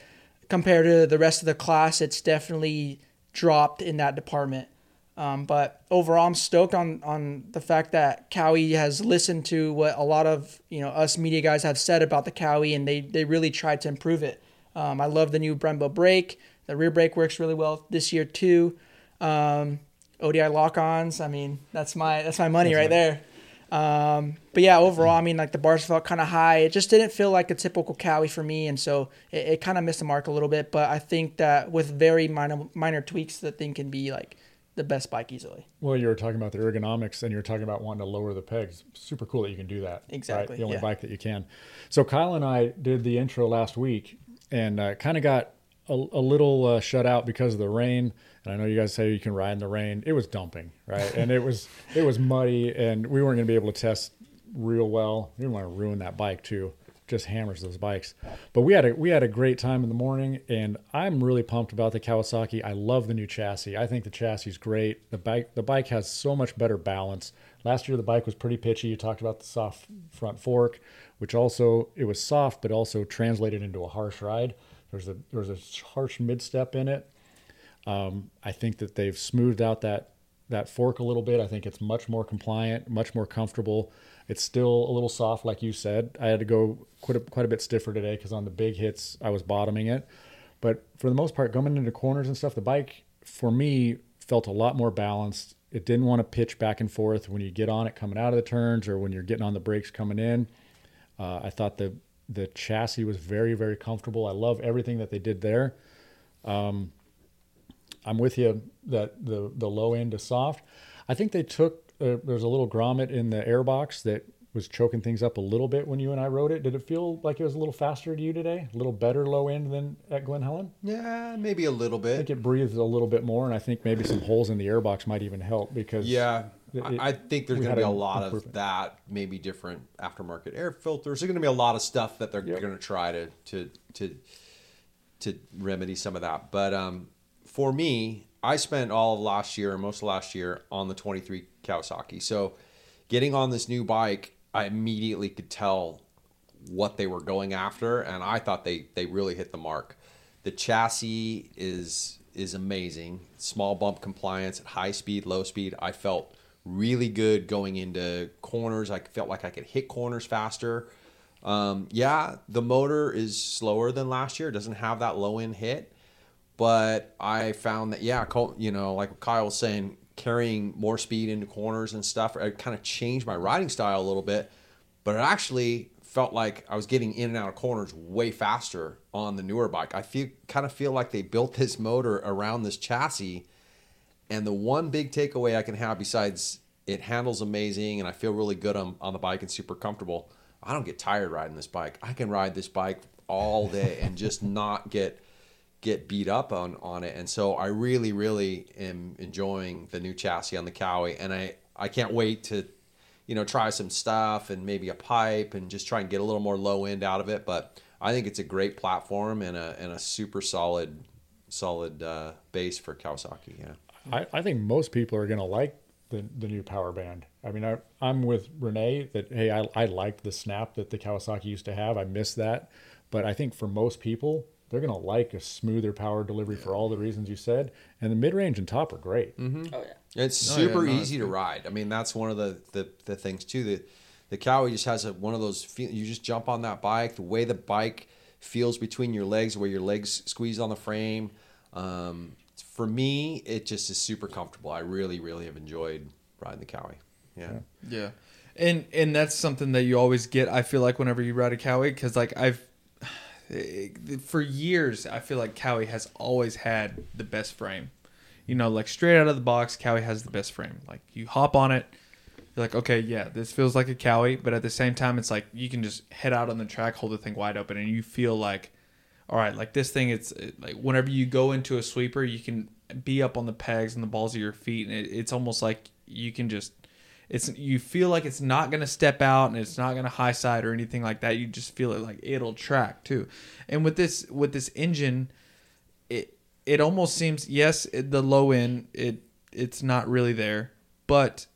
S6: compared to the rest of the class, it's definitely dropped in that department. Um, but overall, I'm stoked on on the fact that Cowie has listened to what a lot of you know us media guys have said about the Cowie, and they they really tried to improve it. Um, I love the new Brembo brake. The rear brake works really well this year too. Um, ODI lock-ons. I mean, that's my that's my money right there. Um, but yeah, overall, I mean, like the bars felt kind of high. It just didn't feel like a typical Cowie for me, and so it, it kind of missed the mark a little bit. But I think that with very minor minor tweaks, the thing can be like the best bike easily.
S2: Well, you were talking about the ergonomics, and you were talking about wanting to lower the pegs. Super cool that you can do that.
S6: Exactly,
S2: Right? The only
S6: yeah.
S2: bike that you can. So Kyle and I did the intro last week, and uh, kind of got a, a little uh, shut out because of the rain. And I know you guys say you can ride in the rain. It was dumping, right? and it was it was muddy, and we weren't going to be able to test real well. We didn't want to ruin that bike too. Just hammers those bikes. But we had a we had a great time in the morning, and I'm really pumped about the Kawasaki. I love the new chassis. I think the chassis is great. The bike the bike has so much better balance. Last year the bike was pretty pitchy. You talked about the soft front fork, which also it was soft, but also translated into a harsh ride. There's a there's a harsh mid step in it. Um, I think that they've smoothed out that that fork a little bit. I think it's much more compliant, much more comfortable. It's still a little soft, like you said. I had to go quite a, quite a bit stiffer today because on the big hits I was bottoming it. But for the most part, going into corners and stuff, the bike for me felt a lot more balanced. It didn't want to pitch back and forth when you get on it coming out of the turns or when you're getting on the brakes coming in. Uh, I thought the the chassis was very very comfortable. I love everything that they did there. Um, I'm with you that the the low end is soft. I think they took uh, there's a little grommet in the airbox that was choking things up a little bit when you and I rode it. Did it feel like it was a little faster to you today? A little better low end than at Glen Helen?
S5: Yeah, maybe a little bit.
S2: I think it breathes a little bit more, and I think maybe some holes in the airbox might even help because
S5: Yeah,
S2: it-
S5: I think there's going to be a lot of that. Maybe different aftermarket air filters. There's going to be a lot of stuff that they're
S2: Yep.
S5: going to try to to to to remedy some of that. But um, for me, I spent all of last year, most of last year, on the 23 Kawasaki. So getting on this new bike, I immediately could tell what they were going after, and I thought they they really hit the mark. The chassis is is amazing. Small bump compliance at high speed, low speed. I felt really good going into corners. I felt like I could hit corners faster. Um, yeah, the motor is slower than last year. It doesn't have that low end hit, but I found that yeah, Col- you know, like Kyle was saying, carrying more speed into corners and stuff, it kind of changed my riding style a little bit. But it actually felt like I was getting in and out of corners way faster on the newer bike. I feel kind of feel like they built this motor around this chassis. And the one big takeaway I can have besides it handles amazing and I feel really good on, on the bike and super comfortable, I don't get tired riding this bike. I can ride this bike all day and just not get get beat up on on it. And so I really, really am enjoying the new chassis on the Cowie, and I I can't wait to you know try some stuff and maybe a pipe and just try and get a little more low end out of it. But I think it's a great platform and a and a super solid solid uh, base for Kawasaki. Yeah.
S2: I, I think most people are going to like the, the new power band. I mean, I, I'm with Renee that, hey, I, I liked the snap that the Kawasaki used to have. I miss that. But I think for most people, they're going to like a smoother power delivery for all the reasons you said. And the mid range and top are great.
S7: Oh yeah.
S5: It's
S4: Oh, yeah,
S5: super
S4: no,
S5: easy to ride. I mean, that's one of the, the, the things too. The the Cowie just has a, one of those. Feel, you just jump on that bike. The way the bike feels between your legs, where your legs squeeze on the frame. Um, for me, it just is super comfortable. I really, really have enjoyed riding the Cowie. Yeah.
S4: Yeah, and and that's something that you always get. I feel like whenever you ride a Cowie, because like I've Eh, for years, I feel like Cowie has always had the best frame. You know, like straight out of the box, Cowie has the best frame. Like you hop on it, you're like, okay, yeah, this feels like a Cowie, but at the same time, it's like you can just head out on the track, hold the thing wide open, and you feel like, all right, like this thing, it's eh, like whenever you go into a sweeper, you can be up on the pegs and the balls of your feet, and it, it's almost like you can just it's you feel like it's not going to step out and it's not going to high side or anything like that. You just feel it like it'll track too. And with this with this engine it it almost seems yes it, the low end it it's not really there but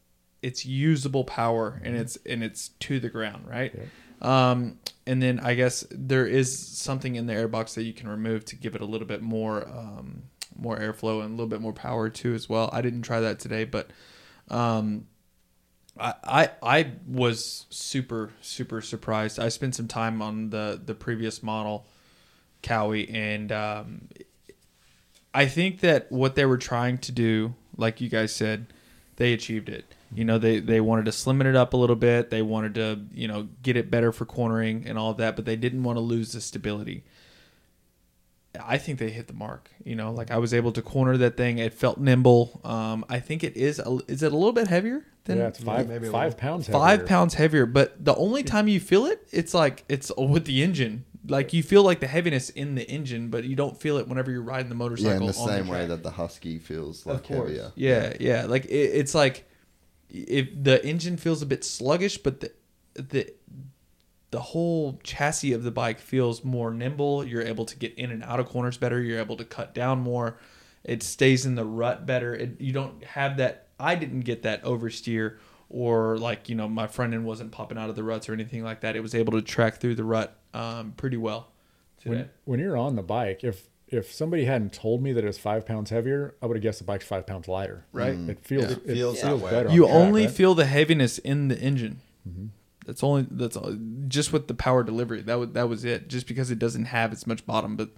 S4: it's usable power and it's and it's to the ground right? Um and then i guess there is something in the airbox that you can remove to give it a little bit more um more airflow and a little bit more power too as well. I didn't try that today but um I, I I was super super surprised. I spent some time on the the previous model, Cowie, and um, I think that what they were trying to do, like you guys said, they achieved it. You know, they they wanted to slim it up a little bit. They wanted to you know get it better for cornering and all of that, but they didn't want to lose the stability. I think they hit the mark. You know, like I was able to corner that thing. It felt nimble. Um, I think it is. Is it a little bit heavier than
S2: yeah, it's five
S5: maybe
S2: five
S5: little-
S2: pounds.
S4: five
S2: heavier.
S4: pounds heavier. But the only time you feel it, it's like it's with the engine. Like you feel like the heaviness in the engine, but you don't feel it whenever you're riding the motorcycle.
S3: Yeah, in the
S4: on
S3: same way that the Husky feels like
S4: Of course.
S3: heavier.
S4: Yeah, yeah. Like it, it's like if the engine feels a bit sluggish, but the the the whole chassis of the bike feels more nimble. You're able to get in and out of corners better. You're able to cut down more. It stays in the rut better. It, you don't have that. I didn't get that oversteer or like you know my front end wasn't popping out of the ruts or anything like that. It was able to track through the rut um, pretty well. Today.
S2: when when you're on the bike, if if somebody hadn't told me that it was five pounds heavier, I would have guessed the bike's five pounds lighter.
S4: Right.
S2: It feels
S4: Yeah.
S2: it,
S5: It feels
S2: feels, better. on
S4: you
S2: track,
S4: only
S2: right?
S4: feel the heaviness in the engine. That's only that's all, just with the power delivery. That was that was it. Just because it doesn't have as much bottom, but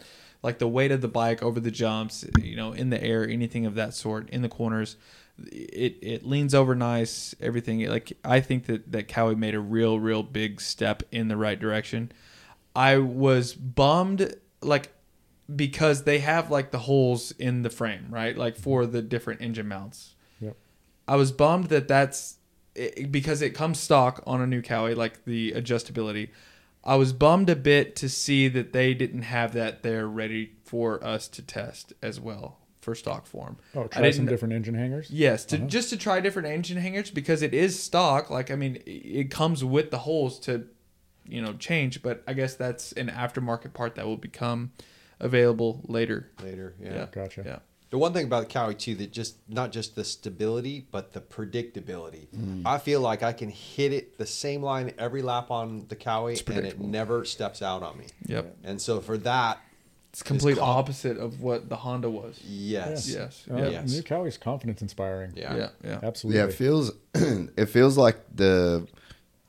S4: like the weight of the bike over the jumps, you know, in the air, anything of that sort, in the corners, it it leans over nice. Everything like I think that that Cowie made a real real big step in the right direction. I was bummed like because they have like the holes in the frame, right? Like for the different engine mounts.
S2: Yep.
S4: I was bummed that that's it, because it comes stock on a new Cowie, like the adjustability. I was bummed a bit to see that they didn't have that there ready for us to test as well for stock form.
S2: Oh, try some different engine hangers.
S4: Yes,
S2: Uh-huh.
S4: to just to try different engine hangers because it is stock. Like I mean, it- it comes with the holes to, you know, change. But I guess that's an aftermarket part that will become available later.
S5: Later, yeah.
S4: Yeah.
S2: Gotcha.
S4: Yeah.
S5: The one thing about the Cowie too that just not just the stability, but the predictability. I feel like I can hit it the same line every lap on the Cowie, and it never steps out on me.
S4: Yep.
S5: And so for that,
S4: It's complete
S5: calm.
S4: opposite of what the Honda was.
S5: yes,
S4: Yes.
S2: Uh,
S5: Yes.
S2: New Cowie's confidence inspiring.
S5: yeah,
S4: Yeah. Yeah.
S2: Absolutely.
S3: Yeah, it feels it feels like the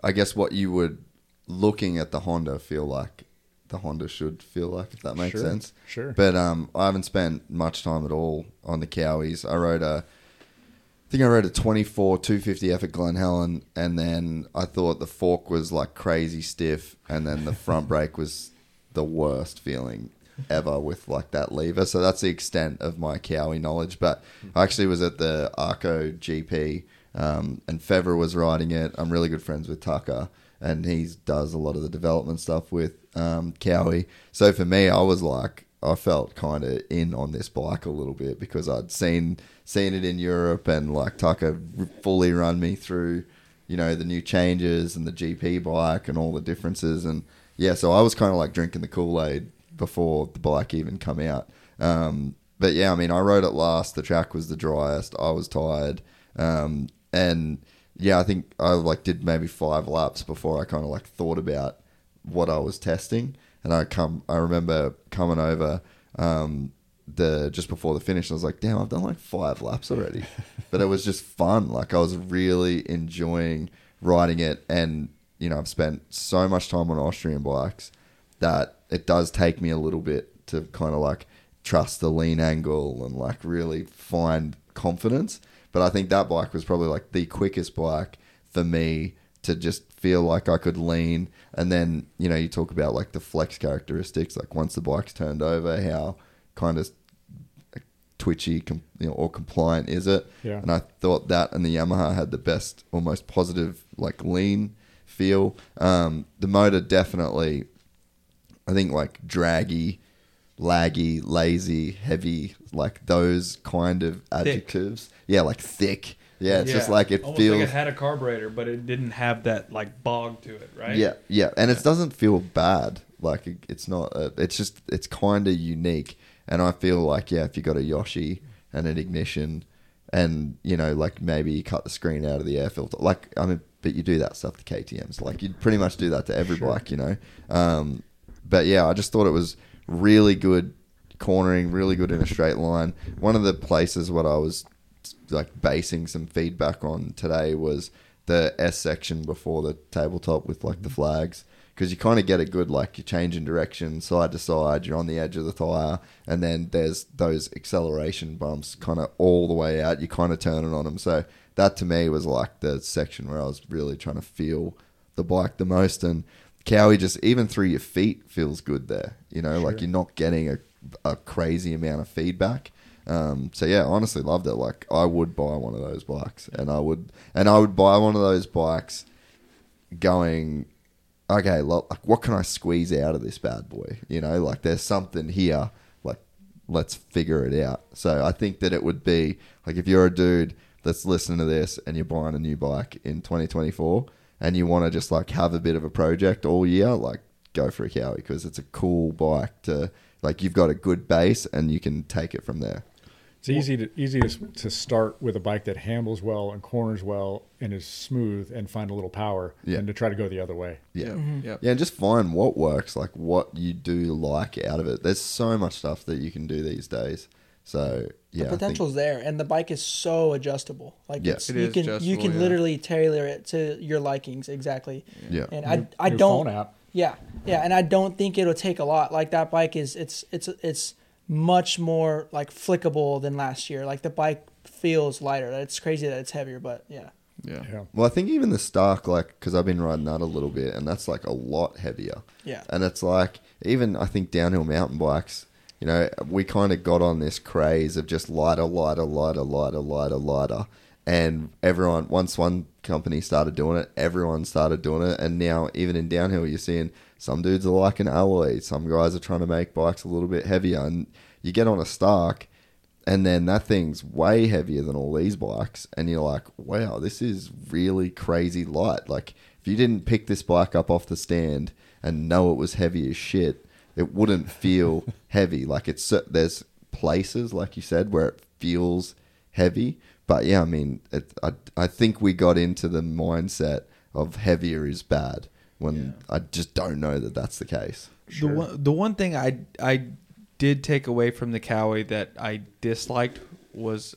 S3: I guess what you would looking at the Honda feel like the Honda should feel like if that makes
S2: Sure,
S3: sense.
S2: sure.
S3: But um I haven't spent much time at all on the Cowies. I rode a I think I rode a 24 250 F at Glen Helen and then I thought the fork was like crazy stiff and then the front brake was the worst feeling ever with like that lever. So that's the extent of my Cowie knowledge. But I actually was at the Arco GP um, and Febvre was riding it. I'm really good friends with Tucker and he does a lot of the development stuff with um, Cowie. So for me, I was like, I felt kind of in on this bike a little bit because I'd seen seen it in Europe and like Tucker fully run me through, you know, the new changes and the GP bike and all the differences and yeah, so I was kind of like drinking the Kool Aid before the bike even come out. Um, but yeah, I mean, I rode it last. The track was the driest. I was tired, um, and yeah, I think I like did maybe five laps before I kind of like thought about what I was testing. And I come, I remember coming over um, the just before the finish. And I was like, damn, I've done like five laps already. but it was just fun. Like I was really enjoying riding it, and you know, I've spent so much time on Austrian bikes that it does take me a little bit to kind of like trust the lean angle and like really find confidence. But I think that bike was probably like the quickest bike for me to just feel like I could lean. And then, you know, you talk about like the flex characteristics, like once the bike's turned over, how kind of twitchy com- you know, or compliant is it?
S2: Yeah.
S3: And I thought that and the Yamaha had the best, almost positive, like lean feel. Um, the motor definitely, I think, like draggy, laggy, lazy, heavy, like those kind of adjectives. Yeah, like thick. Yeah, it's just like it
S4: Almost
S3: feels.
S4: like it had a carburetor, but it didn't have that like bog to it, right?
S3: Yeah, yeah, and it doesn't feel bad. Like it- it's not. A, it's just it's kind of unique, and I feel like yeah, if you got a Yoshi and an ignition, and you know like maybe you cut the screen out of the air filter, like I mean, but you do that stuff to KTM's. Like you pretty much do that to every bike, you know. Um, but yeah, I just thought it was really good cornering, really good in a straight line. One of the places what I was like basing some feedback on today was the S section before the tabletop with like the flags because you kind of get a good like you're changing direction side to side you're on the edge of the tire and then there's those acceleration bumps kind of all the way out you're kind of turning on them so that to me was like the section where I was really trying to feel the bike the most and Cowie just even through your feet feels good there you know like you're not getting a, a crazy amount of feedback um, so yeah, honestly loved it. Like I would buy one of those bikes, and I would, and I would buy one of those bikes, going, okay, like what can I squeeze out of this bad boy? You know, like there's something here. Like let's figure it out. So I think that it would be like if you're a dude that's listening to this and you're buying a new bike in 2024, and you want to just like have a bit of a project all year, like go for a Cowie because it's a cool bike to like you've got a good base and you can take it from there.
S2: It's easy to easy to, to start with a bike that handles well and corners well and is smooth and find a little power,
S3: Yeah.
S2: and to try to go the other way.
S3: Yeah.
S4: Yep. Mm-hmm.
S3: Yeah, and just find what works, like what you do like out of it. There's so much stuff that you can do these days. So yeah,
S6: the
S3: I think-
S6: potential's there, and the bike is so adjustable. Like
S3: Yeah.
S6: it's,
S4: It
S6: you
S4: is
S6: can you can
S4: yeah.
S6: literally tailor it to your likings exactly.
S3: Yeah.
S6: And
S2: New-
S6: I I don't
S2: phone app.
S6: yeah yeah, and I don't think it'll take a lot. Like that bike is it's it's it's much more like flickable than last year. Like the bike feels lighter. It's crazy that it's heavier, but yeah.
S4: Yeah.
S2: Yeah.
S3: Well, I think even the stock, like, because I've been riding that a little bit, and that's like a lot heavier.
S6: Yeah.
S3: And it's like, even I think downhill mountain bikes, you know, we kind of got on this craze of just lighter, lighter, lighter, lighter, lighter, lighter. And everyone, once one company started doing it, everyone started doing it. And now, even in downhill, you're seeing some dudes are like an alloy, some guys are trying to make bikes a little bit heavier. And you get on a Stark, and then that thing's way heavier than all these bikes and you're like wow this is really crazy light like if you didn't pick this bike up off the stand and know it was heavy as shit it wouldn't feel heavy. Like it's there's places like you said where it feels heavy. But yeah i mean it, I, I think we got into the mindset of heavier is bad when i just don't know that that's the case.
S4: The one the one thing I I did take away from the Cowie that I disliked was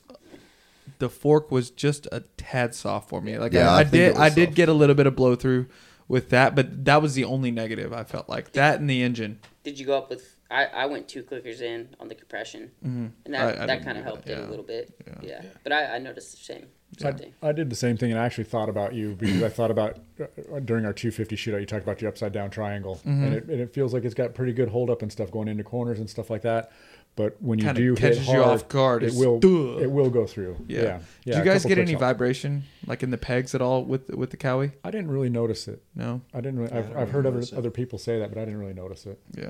S4: the fork was just a tad soft for me. Like
S3: Yeah,
S4: I,
S3: I
S4: I did
S3: it was
S4: I did get a little bit of blow through with that, but that was the only negative I felt like. That and the engine.
S7: Did you go up with? I, I went two clickers in on the compression, and that
S4: I
S7: that kind
S4: do
S7: of
S4: that,
S7: helped it
S4: yeah.
S7: a little bit.
S4: Yeah.
S7: Yeah, but I, I noticed the same, same thing.
S2: I, I did the same thing, and I actually thought about you because I thought about uh, during our 250 shootout. You talked about the upside down triangle,
S4: Mm-hmm.
S2: and, it, and it feels like it's got pretty good hold up and stuff going into corners and stuff like that. But when you
S4: Kinda
S2: do hit
S4: catches you off guard.
S2: it
S4: It's,
S2: will
S4: "Duh."
S2: it will go through.
S4: Yeah.
S2: Yeah. yeah.
S4: Did
S2: a
S4: you guys
S2: couple
S4: get
S2: clicks
S4: any
S2: help.
S4: vibration like in the pegs at all with with the Cowie?
S2: I didn't really notice it.
S4: No.
S2: I didn't. Really,
S5: I
S2: I've,
S5: don't
S2: I've heard other
S5: notice it.
S2: other people say that, but I didn't really notice it.
S4: Yeah.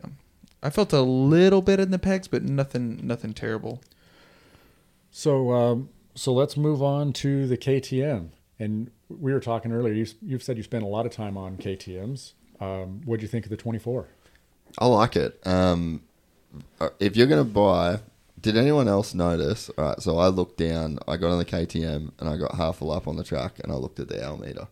S4: I felt a little bit in the pegs, but nothing nothing terrible.
S2: So, um, so let's move on to the KTM. And we were talking earlier. You, you've said you spent a lot of time on KTM's. Um, what do you think of the 24?
S3: I like it. Um, Uh, if you're going to buy, did anyone else notice? All right, so I looked down, I got on the KTM, and I got half a lap on the track, and I looked at the meter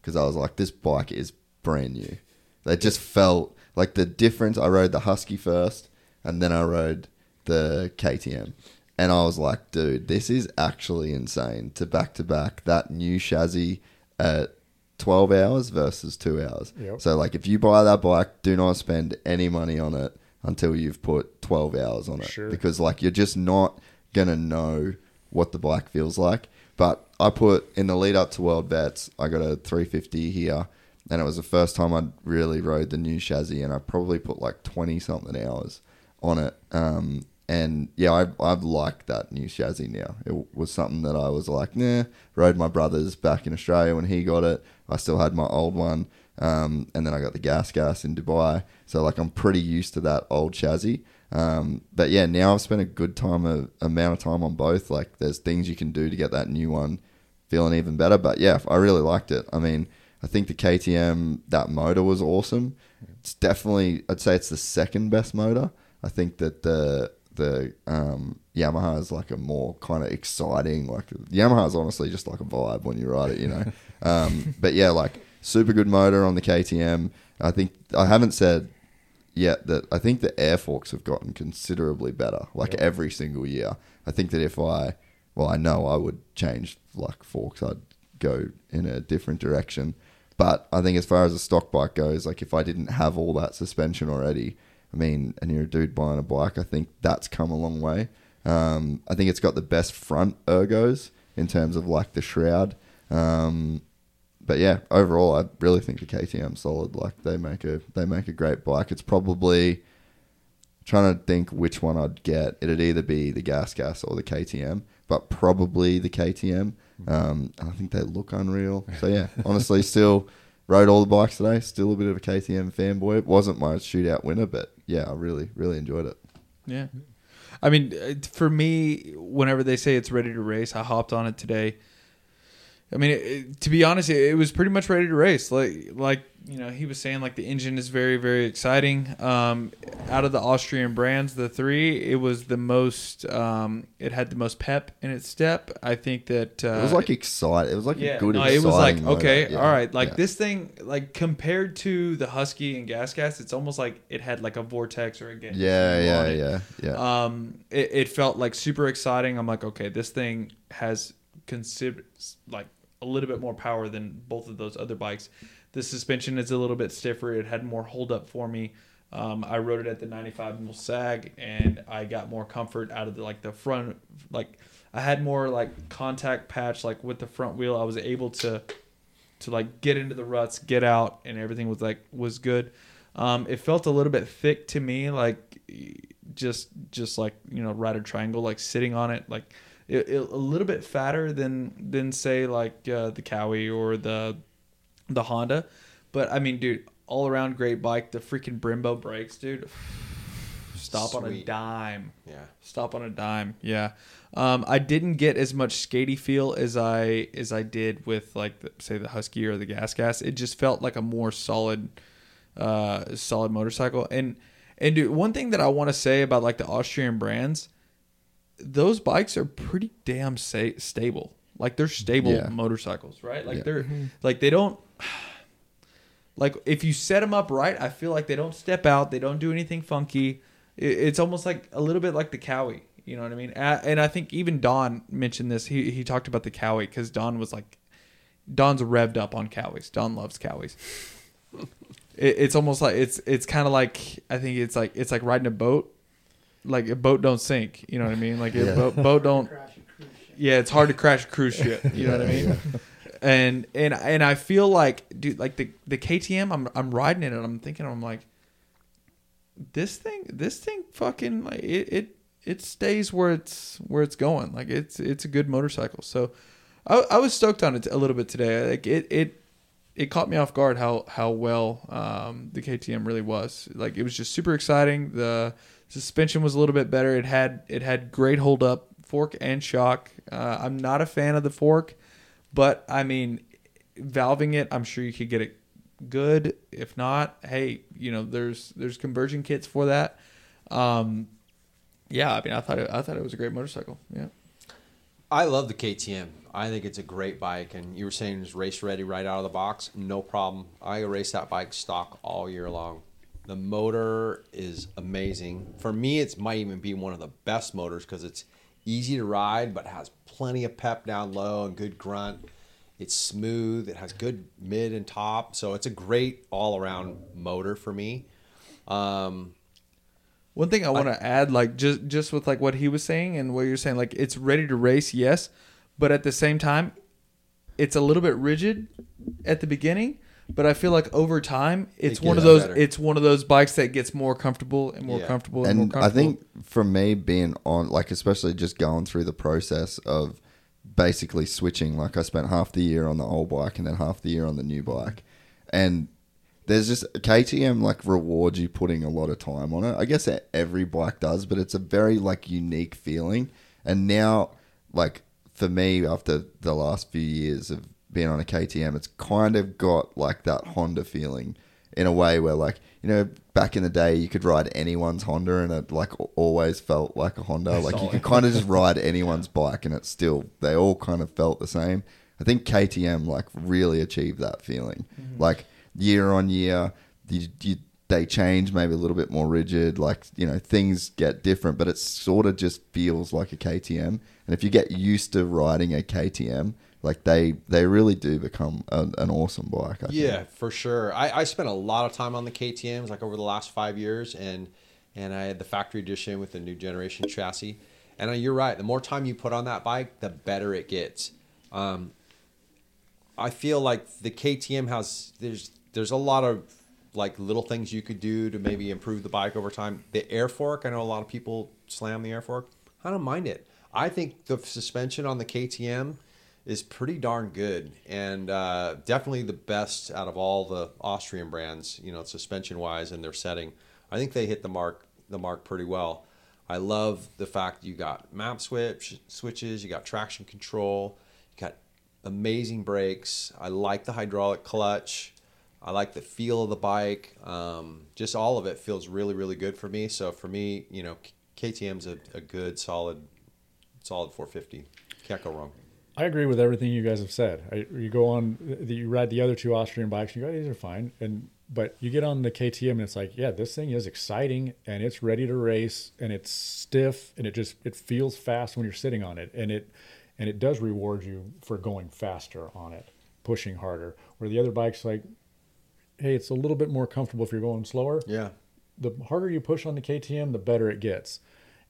S3: because I was like, this bike is brand new. They just felt like the difference. I rode the Husky first, and then I rode the KTM, and I was like, dude, this is actually insane. To back to back that new chassis at 12 hours versus two hours.
S2: Yep.
S3: So, like, if you buy that bike, do not spend any money on it until you've put 12 hours on it.
S2: Sure.
S3: Because, like, you're just not going to know what the bike feels like. But I put in the lead up to World Vets, I got a 350 here, and it was the first time I'd really rode the new chassis, and I probably put like 20 something hours on it. Um, and yeah, I, I've liked that new chassis now. It was something that I was like, nah, rode my brother's back in Australia when he got it. I still had my old one. Um, and then I got the gas gas in Dubai. So like I'm pretty used to that old chassis. Um, but yeah, now I've spent a good time, a, amount of time on both. Like there's things you can do to get that new one feeling even better. But yeah, I really liked it. I mean, I think the KTM that motor was awesome. It's definitely I'd say it's the second best motor. I think that the the um, Yamaha is like a more kind of exciting. Like Yamaha is honestly just like a vibe when you ride it, you know. um, but yeah, like super good motor on the KTM. I think I haven't said yet that I think the air forks have gotten considerably better. Like every single year. I think that if I well, I know I would change like forks. I'd go in a different direction. But I think as far as a stock bike goes, like if I didn't have all that suspension already, I mean, and you're a dude buying a bike, I think that's come a long way. Um, I think it's got the best front ergos in terms of like the shroud. Um, but yeah, overall, I really think the KTM solid. Like they make a they make a great bike. It's probably trying to think which one I'd get. It'd either be the gas gas or the KTM, but probably the KTM. Um, I think they look unreal. So yeah, honestly, still rode all the bikes today. Still a bit of a KTM fanboy. It wasn't my shootout winner, but yeah, I really really enjoyed it.
S4: Yeah. I mean, uh, for me, whenever they say it's ready to race, I hopped on it today. I mean, it, it- to be honest, it, it was pretty much ready to race. Like, like you know, he was saying, like the engine is very, very exciting. Um, out of the Austrian brands, the three, it was the most. Um, it had the most pep in its step. I think that uh,
S3: It was like exciting. It was like a good.
S4: no, it was like okay,
S3: Yeah,
S4: all right. Like
S3: yeah.
S4: this thing, like compared to the Husky and Gas Gas, it's almost like it had like a vortex or a ga-
S3: Yeah, yeah, yeah, yeah.
S4: Um, it, it felt like super exciting. I'm like, okay, this thing has consider like a little bit more power than both of those other bikes. The suspension is a little bit stiffer. It had more hold up for me. Um, I rode it at the 95 mil sag, and I got more comfort out of the like the front. Like I had more like contact patch like with the front wheel. I was able to to like get into the ruts, get out, and everything was like was good. Um, it felt a little bit thick to me, like just just like you know a triangle, like sitting on it, like it, it- a little bit fatter than than say like uh, the Kawi or the the Honda. But I mean, dude, all around great bike. The freaking Brembo brakes, dude. Stop on a dime.
S5: Yeah.
S4: Stop on a dime. Yeah. Um, I didn't get as much skatey feel as I as I did with like the, say the Husky or the Gas Gas. It just felt like a more solid uh solid motorcycle. And and dude, one thing that I want to say about like the Austrian brands, those bikes are pretty damn sa- stable. Like they're stable
S3: Yeah.
S4: motorcycles, right? Like
S3: Yeah.
S4: they're mm-hmm. like they don't like if you set them up right, I feel like they don't step out, they don't do anything funky. It's almost like a little bit like the Kawi. You know what I mean? And I think even Don mentioned this. He he talked about the Kawi because Don was like, Don's revved up on Kawis. Don loves Kawis. It, it's almost like it's it's kind of like I think it's like it's like riding a boat. Like a boat don't sink. You know what I mean? Like a
S3: Yeah.
S4: boat, boat don't. Yeah, it's hard to crash a cruise ship. You know what I mean? And and and I feel like, dude, like the the KTM, I'm I'm riding it and I'm thinking, I'm like, this thing, this thing, fucking, like it it it stays where it's where it's going. Like it's it's a good motorcycle. So, I I was stoked on it a little bit today. Like it it it caught me off guard how how well um, the KTM really was. Like it was just super exciting. The suspension was a little bit better. It had it had great hold up, fork and shock. Uh, I'm not a fan of the fork, but I mean, valving it, I'm sure you could get it good. If not, hey, you know, there's there's conversion kits for that. Um, yeah, I mean, I thought it, I thought it was a great motorcycle. Yeah.
S5: I love the KTM. I think it's a great bike, and you were saying it's race ready right out of the box. No problem. I race that bike stock all year long. The motor is amazing. For me, it might even be one of the best motors because it's easy to ride, but has plenty of pep down low and good grunt. It's smooth. It has good mid and top, so it's a great all-around motor for me. Um,
S4: One thing I want to add, like just just with like what he was saying and what you're saying, like it's ready to race, yes, but at the same time, it's a little bit rigid at the beginning. But I feel like over time, it's one of those.
S5: better.
S4: It's one of those bikes that gets more comfortable and more
S5: Yeah.
S4: comfortable and, more
S3: and I
S4: comfortable.
S3: think for me being on like especially just going through the process of basically switching like I spent half the year on the old bike and then half the year on the new bike and there's just KTM like rewards you putting a lot of time on it I guess e, every bike does but it's a very like unique feeling and now like for me after the last few years of being on a KTM it's kind of got like that Honda feeling in a way where like you know back in the day you could ride anyone's Honda and it like always felt like a Honda. Like you could kind of just ride anyone's bike and it still they all kind of felt the same. I think KTM like really achieved that feeling. Like year on year you, you they change maybe a little bit more rigid like you know things get different but it sort of just feels like a KTM and if you get used to riding a KTM like they they really do become an, an awesome bike I think.
S5: Yeah, for sure. I, I spent a lot of time on the KTM's like over the last five years, and and I had the factory edition with the new generation chassis. And uh, you're right. The more time you put on that bike, the better it gets. Um, I feel like the KTM has there's there's a lot of like little things you could do to maybe improve the bike over time. The air fork, I know a lot of people slam the air fork. I don't mind it. I think the suspension on the KTM is pretty darn good and uh, definitely the best out of all the Austrian brands, you know, suspension wise and their setting. I think they hit the mark the mark pretty well. I love the fact you got map switch switches, you got traction control, you got amazing brakes. I like the hydraulic clutch. I like the feel of the bike. Um, just all of it feels really, really good for me. So for me, you know, KTM's a, a good, solid, solid 450. Can't go wrong.
S2: I agree with everything you guys have said. I, you go on, the, you ride the other two Austrian bikes, and you go, these are fine, and but you get on the KTM, and it's like, yeah, this thing is exciting, and it's ready to race, and it's stiff, and it just it feels fast when you're sitting on it, and it and it does reward you for going faster on it, pushing harder. Where the other bikes, like, hey, it's a little bit more comfortable if you're going slower
S5: Yeah.
S2: the harder you push on the KTM, the better it gets.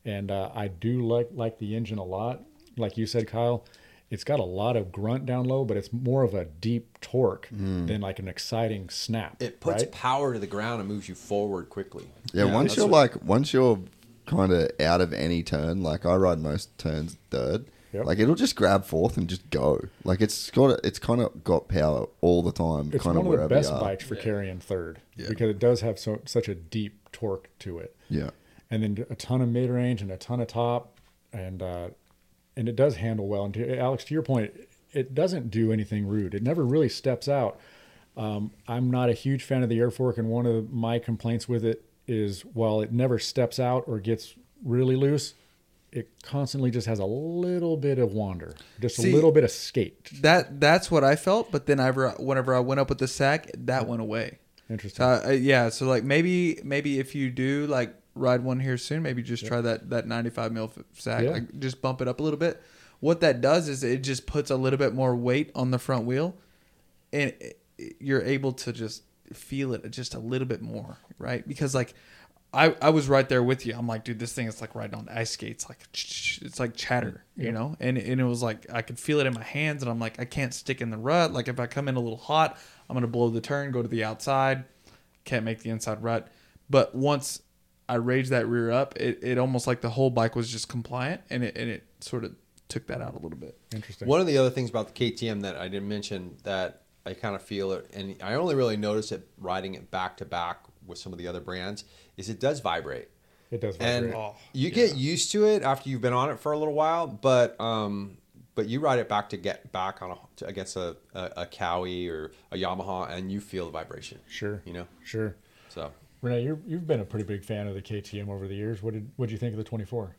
S2: And uh, I do like like the engine a lot. Like you said, Kyle, it's got a lot of grunt down low, but it's more of a deep torque than like an exciting snap.
S5: It puts
S2: right?
S5: power to the ground and moves you forward quickly.
S3: Yeah, once you're
S5: what-
S3: like once you're kind of out of any turn, like I ride most turns third.
S2: Yep.
S3: Like it'll just grab fourth and just go. Like it's got it's kind of got power all the time.
S2: It's
S3: kind
S2: one
S3: of
S2: of the
S3: wherever
S2: best
S3: you are.
S2: bikes for carrying third
S3: Yeah.
S2: because it does have so such a deep torque to it.
S3: Yeah,
S2: and then a ton of mid range and a ton of top, and uh, and it does handle well. And to, Alex, to your point, it doesn't do anything rude. It never really steps out. Um, I'm not a huge fan of the air fork, and one of my complaints with it is while it never steps out or gets really loose, it constantly just has a little bit of wander, just
S4: See,
S2: a little bit of skate.
S4: that that's what I felt. But then I, whenever I went up with the sag, that went away.
S2: Interesting.
S4: Uh, yeah, so like maybe maybe if you do like ride one here soon, maybe just try that that 95 mil sag,
S2: Yeah.
S4: like just bump it up a little bit. What that does is it just puts a little bit more weight on the front wheel, and it, you're able to just feel it just a little bit more, right? Because like. I, I was right there with you. I'm like, dude, this thing is like riding on ice skates. Like, it's like chatter, you know? And, and it was like, I could feel it in my hands. And I'm like, I can't stick in the rut. Like, if I come in a little hot, I'm going to blow the turn, go to the outside. Can't make the inside rut. But once I raised that rear up, it, it almost like the whole bike was just compliant. And it, and it sort of took that out a little bit.
S2: Interesting.
S5: One of the other things about the KTM that I didn't mention that I kind of feel it, and I only really notice it riding it back to back with some of the other brands, is it does vibrate.
S2: It does
S5: and
S2: vibrate.
S5: you get used to it after you've been on it for a little while but um but you ride it back to get back on a to, against a, a a kawi or a yamaha and you feel the vibration
S2: Sure.
S5: you know
S2: Sure.
S5: so
S2: Renee, you're, you've been a pretty big fan of the KTM over the years. What did what did you think of the 24?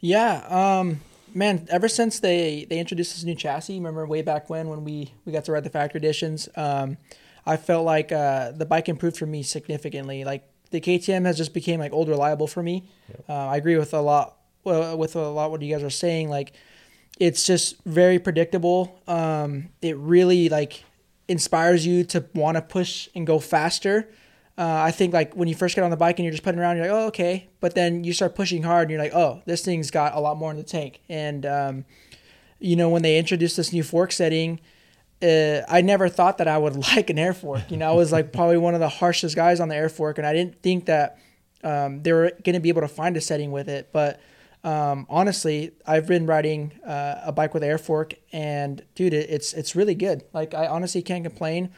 S6: Yeah, um, man. Ever since they they introduced this new chassis, remember way back when when we we got to ride the factory editions, um, I felt like uh, the bike improved for me significantly. Like the KTM has just became like old reliable for me. Uh, I agree with a lot with a lot what you guys are saying. Like it's just very predictable. Um, it really like inspires you to want to push and go faster. Uh, I think like when you first get on the bike and you're just putting around, you're like, oh okay, but then you start pushing hard and you're like, oh, this thing's got a lot more in the tank. And um, you know when they introduced this new fork setting, uh, I never thought that I would like an air fork. You know, I was like probably one of the harshest guys on the air fork, and I didn't think that um, they were going to be able to find a setting with it. But um, honestly, I've been riding uh, a bike with air fork, and dude, it, it's it's really good. Like I honestly can't complain.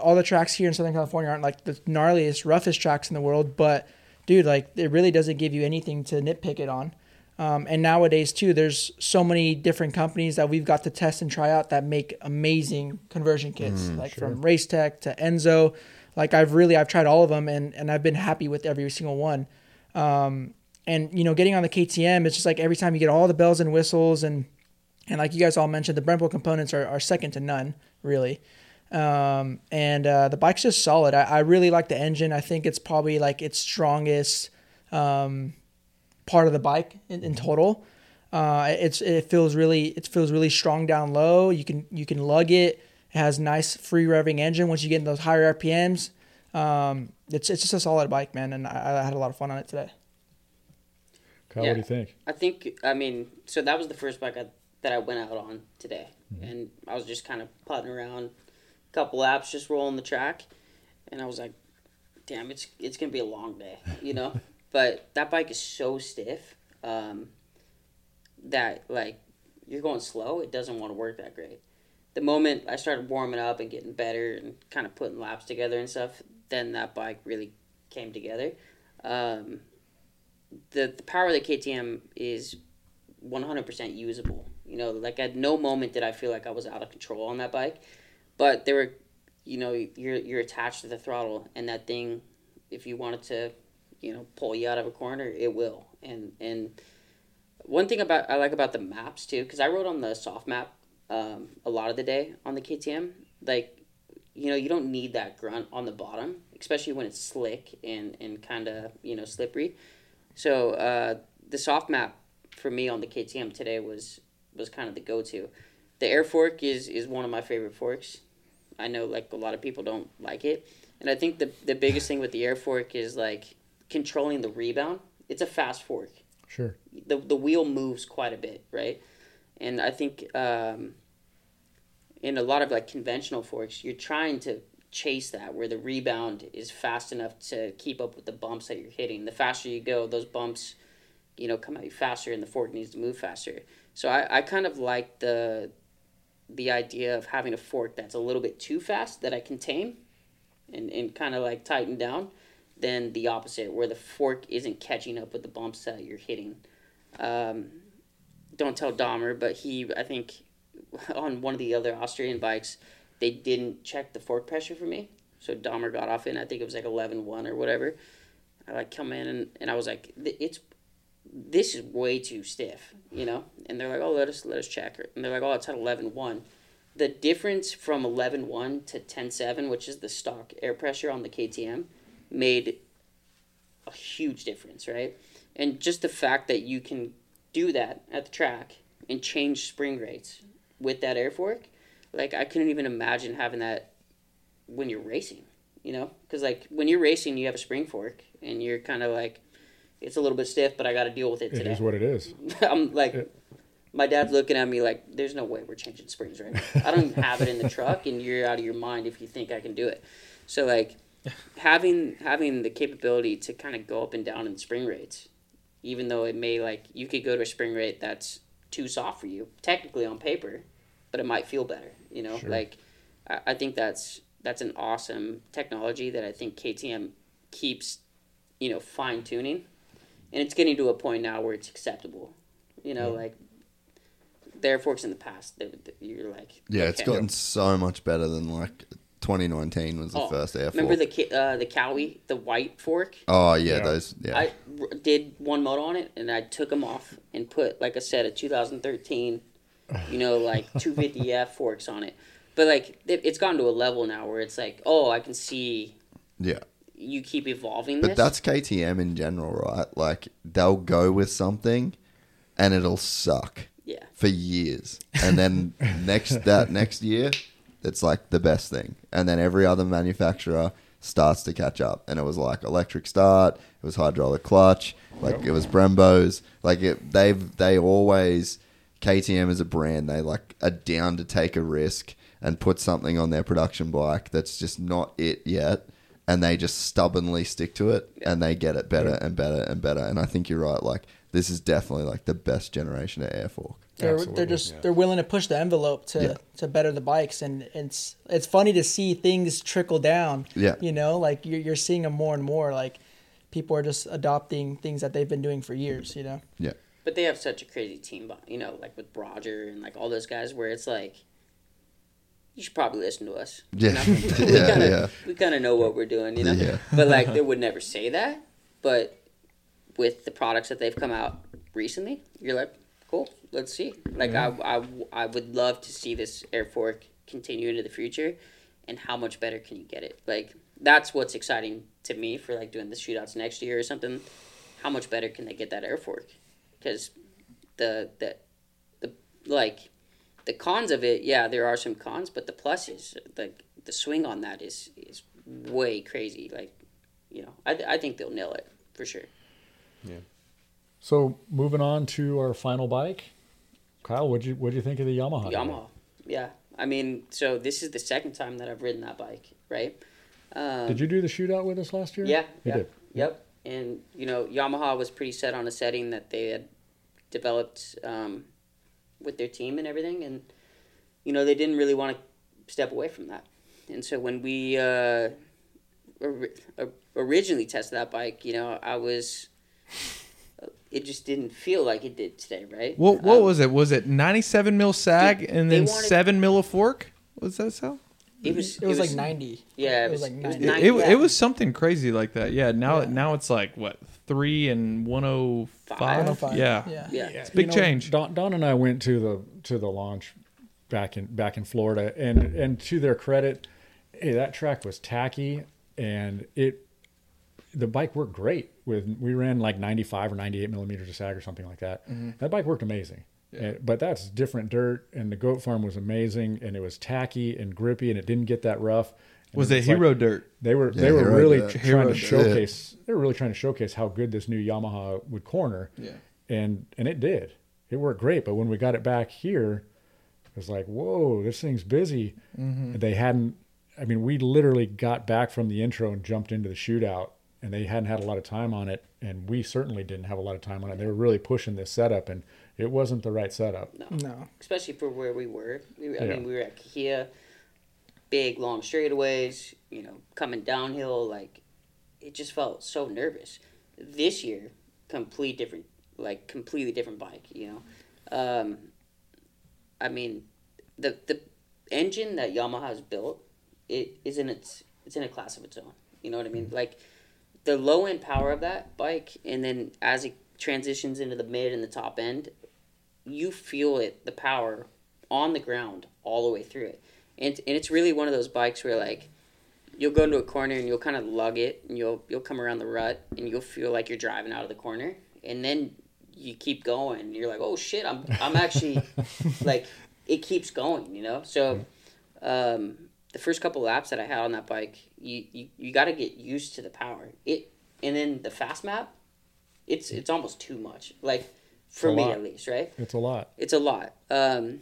S6: All the tracks here in Southern California aren't like the gnarliest, roughest tracks in the world, but dude, like it really doesn't give you anything to nitpick it on. Um, and nowadays too, there's so many different companies that we've got to test and try out that make amazing conversion kits, like from Racetech to Enzo. Like I've really I've tried all of them and and I've been happy with every single one. Um, and you know, getting on the KTM, it's just like every time you get all the bells and whistles and and like you guys all mentioned, the Brembo components are, are second to none, really. Um, and uh, the bike's just solid. I, I really like the engine. I think it's probably like its strongest um, part of the bike in, in total. Uh, it's it feels really it feels really strong down low. You can you can lug it. It has nice free revving engine once you get in those higher RPMs. Um, it's it's just a solid bike, man, and I, I had a lot of fun on it today.
S2: Kyle,
S7: Yeah.
S2: what do you think?
S7: I think I mean so that was the first bike I, that I went out on today, and I was just kind of putting around, a couple laps, just rolling the track, and I was like, "Damn, it's it's gonna be a long day," you know. but that bike is so stiff um, that like you're going slow, it doesn't want to work that great. The moment I started warming up and getting better and kind of putting laps together and stuff, then that bike really came together. Um, the the power of the KTM is 100% usable. You know, like at no moment did I feel like I was out of control on that bike, but there were, you know, you're you're attached to the throttle, and that thing, if you wanted to, you know, pull you out of a corner, it will. And and one thing about I like about the maps too, because I rode on the soft map um, a lot of the day on the KTM. Like, you know, you don't need that grunt on the bottom, especially when it's slick and and kind of you know slippery. So uh, the soft map for me on the KTM today was was kind of the go to. The air fork is is one of my favorite forks. I know like a lot of people don't like it, and I think the the biggest thing with the air fork is like controlling the rebound. It's a fast fork.
S2: Sure.
S7: The the wheel moves quite a bit, right? And I think um, in a lot of like conventional forks, you're trying to chase that where the rebound is fast enough to keep up with the bumps that you're hitting. The faster you go, those bumps, you know, come at you faster, and the fork needs to move faster. So I, I kind of like the the idea of having a fork that's a little bit too fast that I can tame and, and kind of like tighten down than the opposite where the fork isn't catching up with the bumps that you're hitting. Um, don't tell Dahmer, but he I think on one of the other Austrian bikes they didn't check the fork pressure for me. So Dahmer got off in I think it was like 11-1 or whatever. I like come in and, and I was like it's this is way too stiff, you know? And they're like, "Oh, let us let us check it." And they're like, "Oh, it's at 11-1." The difference from 11-1 to 10-7, which is the stock air pressure on the KTM, made a huge difference, right? And just the fact that you can do that at the track and change spring rates with that air fork, like I couldn't even imagine having that when you're racing, you know? Because like when you're racing, you have a spring fork and you're kind of like, it's a little bit stiff, but I got to deal with it
S2: It
S7: today.
S2: is what it is.
S7: I'm like,
S2: Yeah.
S7: my dad's looking at me like, there's no way we're changing springs right now. I don't even have it in the truck, and you're out of your mind if you think I can do it. So like, having having the capability to kind of go up and down in spring rates, even though it may like you could go to a spring rate that's too soft for you, technically on paper, but it might feel better. You know,
S2: Sure.
S7: like I, I think that's that's an awesome technology that I think KTM keeps, you know, fine tuning, and it's getting to a point now where it's acceptable. You know, like the air forks in the past, they, they- you're like,
S3: Yeah, it's
S7: okay.
S3: gotten so much better than like 2019 was the
S7: Oh,
S3: first air
S7: Remember
S3: fork.
S7: the uh, the Kawi, the white fork?
S3: oh yeah,
S2: Yeah.
S3: those yeah.
S7: I r- did one moto on it, and I took them off and put like I said a 2013, you know, like 250F forks on it. But like it, it's gotten to a level now where it's like, oh, I can see,
S3: yeah.
S7: You keep evolving
S3: But
S7: this.
S3: that's KTM in general, right? Like they'll go with something, and it'll suck
S7: yeah.
S3: for years, and then next that next year, it's like the best thing, and then every other manufacturer starts to catch up, and it was like electric start, it was hydraulic clutch, like it was Brembo's, like it, they've they always KTM as a brand, they like are down to take a risk and put something on their production bike that's just not it yet. And they just stubbornly stick to it, and they get it better and better and better. And I think you're right. Like this is definitely like the best generation of air fork.
S6: They're,
S2: Absolutely,
S6: they're just
S2: yeah.
S6: they're willing to push the envelope to,
S3: Yeah.
S6: to better the bikes and it's it's funny to see things trickle down
S3: Yeah.
S6: you know like you're, you're seeing them more and more like people are just adopting things that they've been doing for years you know
S3: Yeah,
S7: But they have such a crazy team, you know, like with Roger and like all those guys, where it's like, you should probably listen to us. you
S3: Yeah.
S7: know?
S3: Yeah,
S7: we kinda,
S3: yeah.
S7: We kind of know what we're doing, you know.
S3: Yeah.
S7: But like, they would never say that. But with the products that they've come out recently, you're like, cool, let's see. Like, I, I, I would love to see this air fork continue into the future, and how much better can you get it? Like, that's what's exciting to me for like doing the shootouts next year or something. How much better can they get that air fork? Because the the the like the cons of it, yeah, there are some cons, but the pluses, like the swing on that is is way crazy. Like, you know, I I think they'll nail it for sure. Yeah.
S2: So moving on to our final bike, Kyle, what'd you what'd you think of the Yamaha?
S7: Yamaha, yeah. I mean, so this is the second time that I've ridden that bike, right? Um,
S2: Did you do the shootout with us last year?
S7: Yeah,
S2: you
S7: yeah,
S2: did.
S7: Yep. And you know, Yamaha was pretty set on a setting that they had developed um, with their team and everything, and you know, they didn't really want to step away from that. And so when we uh, or, originally tested that bike, you know, I was. It just didn't feel like it did today, right?
S4: What what
S7: Um,
S4: was it? Was it 97 mil sag and then
S7: wanted-
S4: seven mil of fork? Was that so?
S7: It was.
S6: it was like 90
S7: Yeah, it,
S6: it
S7: was,
S6: was like 90.
S4: It,
S7: nine-
S4: it,
S7: yeah.
S4: it was something crazy like that. Yeah. Now
S6: Yeah.
S4: now it's like what three and 105.
S6: 105,
S4: Yeah.
S6: yeah
S7: Yeah.
S4: It's a big change.
S2: Don, Don and I went to the to the launch back in back in Florida, and and to their credit, hey, that track was tacky, and it the bike worked great. With we ran like 95 or 98 millimeters of sag or something like that.
S4: Mm-hmm.
S2: That bike worked amazing. Uh, but that's different dirt, and the goat farm was amazing, and it was tacky and grippy, and it didn't get that rough. And
S4: Was it
S2: it's like-
S4: hero dirt?
S2: they were
S3: Yeah,
S2: they were really
S3: did.
S2: tr-
S4: Hero
S2: trying to
S4: did.
S2: showcase. They were really trying to showcase how good this new Yamaha would corner.
S4: Yeah.
S2: and and it did. It worked great. But when we got it back here, it was like, whoa, this thing's busy.
S4: Mm-hmm.
S2: They hadn't. I mean, we literally got back from the intro and jumped into the shootout, and they hadn't had a lot of time on it, and we certainly didn't have a lot of time on it. They were really pushing this setup, and it wasn't the right setup.
S6: no no.
S7: especially for where we were. I
S2: Yeah.
S7: mean, we were at Kia, big long straightaways. You know, coming downhill, like it just felt so nervous. This year, complete different, like completely different bike. You know, um, I mean, the the engine that Yamaha has built, it is in its it's in a class of its own. You know what I mean? Like the low end power of that bike, and then as it transitions into the mid and the top end, you feel it the power on the ground all the way through it. And, and it's really one of those bikes where like you'll go into a corner and you'll kind of lug it and you'll you'll come around the rut and you'll feel like you're driving out of the corner. And then you keep going. And you're like oh shit i'm i'm actually like it keeps going you know? So um, the first couple laps that i had on that bike you you, you got to get used to the power. It and then the fast map it's it's almost too much. Like for me
S2: lot.
S7: at least right
S2: It's a lot.
S7: it's a lot. Um,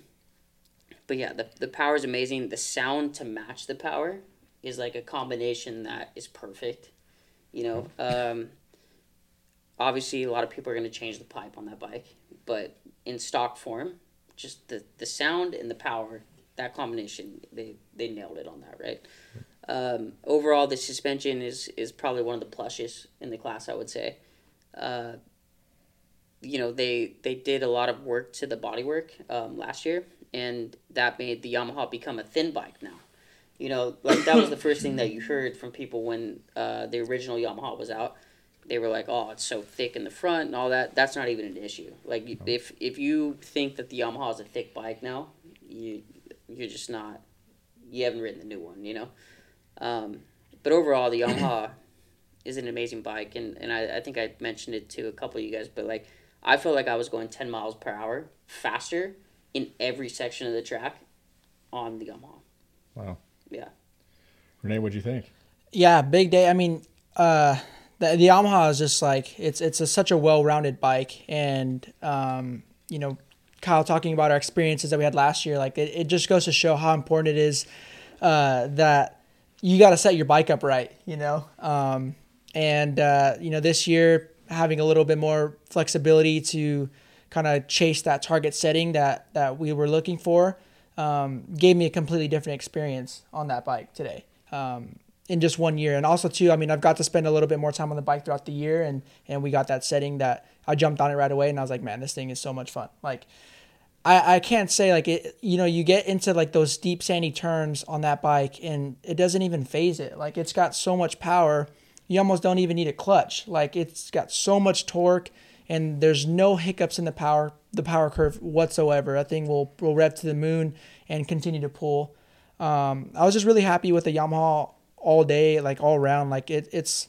S7: but yeah, the the power is amazing. The sound to match the power is like a combination that is perfect. You know, um, obviously a lot of people are going to change the pipe on that bike, but in stock form, just the the sound and the power, that combination, they they nailed it on that, right? Um, overall, the suspension is is probably one of the plushes in the class, I would say. Uh, you know they they did a lot of work to the bodywork um, last year, and that made the Yamaha become a thin bike now. You know, like that was the first thing that you heard from people when uh, the original Yamaha was out. They were like, "Oh, it's so thick in the front and all that." That's not even an issue. Like you- if if you think that the Yamaha is a thick bike now, you you're just not. You haven't ridden the new one, you know. Um, but overall, the Yamaha is an amazing bike, and and I, I think I mentioned it to a couple of you guys, but like I felt like I was going ten miles per hour faster in every section of the track on the Yamaha.
S2: Wow.
S7: Yeah.
S2: Renee, what'd you think?
S6: Yeah, big day. I mean, uh, the, the Yamaha is just like it's it's a, such a well-rounded bike, and um, you know, Kyle talking about our experiences that we had last year, like it, it just goes to show how important it is uh, that you got to set your bike up right, you know. Um, and uh, you know, this year having a little bit more flexibility to kind of chase that target setting that that we were looking for um, gave me a completely different experience on that bike today um, in just one year. And also too, I mean, I've got to spend a little bit more time on the bike throughout the year, and and we got that setting that I jumped on it right away, and I was like, man, this thing is so much fun. Like, I I can't say like it. You know, you get into like those deep sandy turns on that bike, and it doesn't even phase it. Like, it's got so much power, you almost don't even need a clutch. Like, it's got so much torque. And there's no hiccups in the power the power curve whatsoever. That thing will will rev to the moon and continue to pull. Um, I was just really happy with the Yamaha all day, like all around. Like it, it's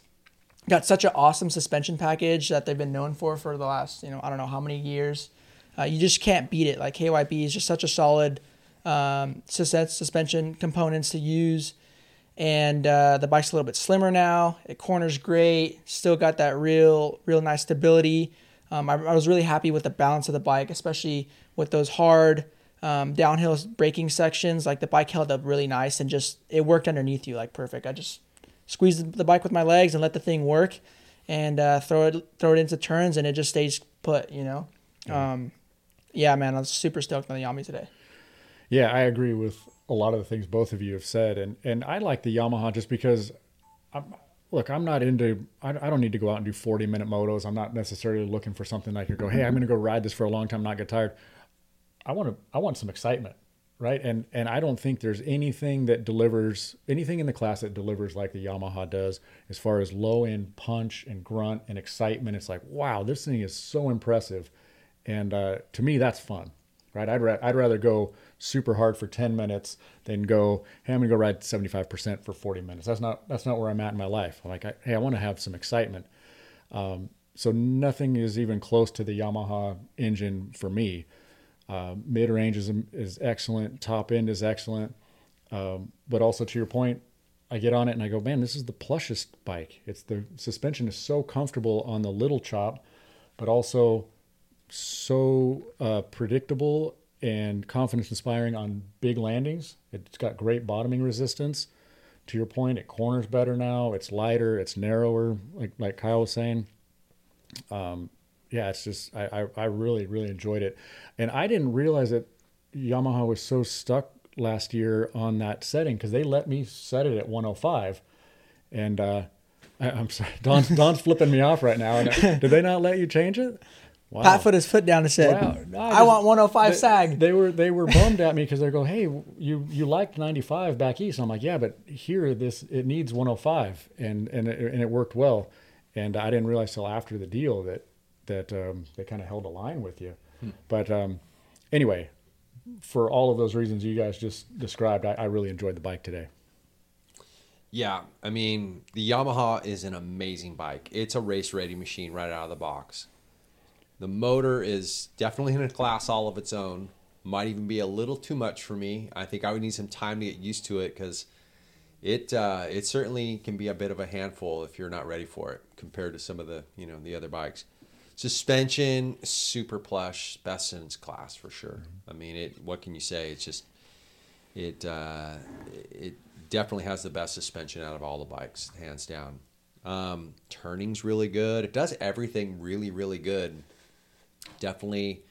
S6: got such an awesome suspension package that they've been known for for the last, you know, I don't know how many years. Uh, you just can't beat it. Like KYB is just such a solid um, sus- suspension components to use. And uh, the bike's a little bit slimmer now. It corners great. Still got that real, real nice stability. Um, I, I was really happy with the balance of the bike, especially with those hard um, downhill braking sections. Like the bike held up really nice and just it worked underneath you like perfect. I just squeezed the bike with my legs and let the thing work, and uh, throw it throw it into turns and it just stays put. You know, yeah, um, yeah man, I was super stoked on the Yami today.
S2: Yeah, I agree with a lot of the things both of you have said, and and I like the Yamaha just because. I'm, look, I'm not into, I, I, don't need to go out and do 40 minute motos. I'm not necessarily looking for something I can go, hey, I'm going to go ride this for a long time, not get tired. I want to, I want some excitement, right? And, and I don't think there's anything that delivers, anything in the class that delivers like the Yamaha does as far as low end punch and grunt and excitement. It's like, wow, this thing is so impressive. And uh, to me, that's fun, right? I'd, ra- I'd rather go super hard for 10 minutes then go hey i'm gonna go ride 75% for 40 minutes. That's not that's not where i'm at in my life. I'm like I, hey i want to have some excitement. Um, so nothing is even close to the yamaha engine for me. Uh, mid range is, is excellent top end is excellent. Um, but also to your point i get on it and i go man this is the plushest bike. It's the suspension is so comfortable on the little chop but also so uh, predictable and confidence inspiring on big landings. It's got great bottoming resistance. To your point, it corners better now. It's lighter. It's narrower, like like Kyle was saying. Um, yeah, it's just I, I, I really really enjoyed it, and I didn't realize that Yamaha was so stuck last year on that setting because they let me set it at 105, and uh, I, am sorry, Don's Don's flipping me off right now. Did they not let you change it?
S6: Wow. Pat put his foot down and said, wow. no, "I, want 105
S2: they,
S6: sag."
S2: They were they were bummed at me because they go, "Hey, you you liked 95 back east." And I'm like, "Yeah, but here this it needs 105," and and it, and it worked well. And I didn't realize till after the deal that that um, they kind of held a line with you. Hmm. But um, anyway, for all of those reasons you guys just described, I, I really enjoyed the bike today.
S5: Yeah, I mean the Yamaha is an amazing bike. It's a race ready machine right out of the box. The motor is definitely in a class all of its own. Might even be a little too much for me. I think I would need some time to get used to it because it uh, it certainly can be a bit of a handful if you're not ready for it compared to some of the you know the other bikes. Suspension super plush, best in its class for sure. I mean, it. What can you say? It's just it uh, it definitely has the best suspension out of all the bikes, hands down. Um, turning's really good. It does everything really really good definitely,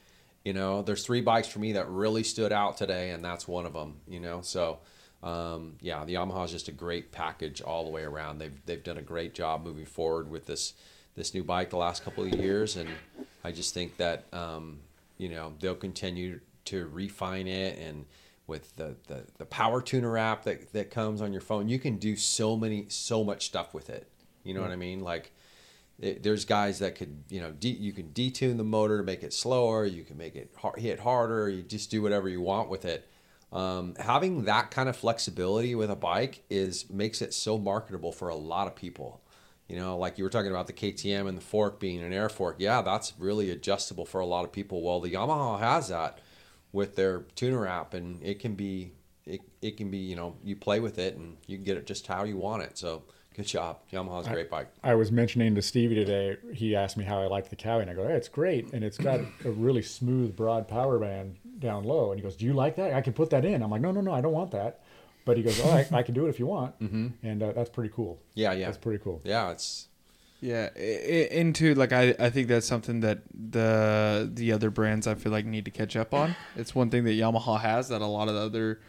S5: you know, there's three bikes for me that really stood out today, and that's one of them. You know, so um, yeah, the Yamaha is just a great package all the way around. They've they've done a great job moving forward with this this new bike the last couple of years, and I just think that um, you know they'll continue to refine it and with the, the, the power tuner app that, that comes on your phone you can do so many so much stuff with it you know yeah. what i mean like it, there's guys that could you know de- you can detune the motor to make it slower you can make it hard, hit harder you just do whatever you want with it um, having that kind of flexibility with a bike is makes it so marketable for a lot of people You know, like you were talking about the KTM and the fork being an air fork. Yeah, that's really adjustable for a lot of people. Well, the Yamaha has that with their tuner app, and it can be it, it can be you know you play with it and you can get it just how you want it. So good job, Yamaha's a great bike.
S2: I was mentioning to Stevie today. He asked me how I like the Kawi, and I go, "Hey, it's great, and it's got a really smooth, broad power band down low." And he goes, "Do you like that? I can put that in." I'm like, "No, no, no, I don't want that." But he goes, "All right, I can do it if you want," mm-hmm. and uh, that's pretty cool.
S5: Yeah, yeah,
S2: That's pretty cool.
S5: yeah. It's
S4: Yeah, i- i- into like I, I think that's something that the the other brands I feel like need to catch up on. It's one thing that Yamaha has that a lot of the other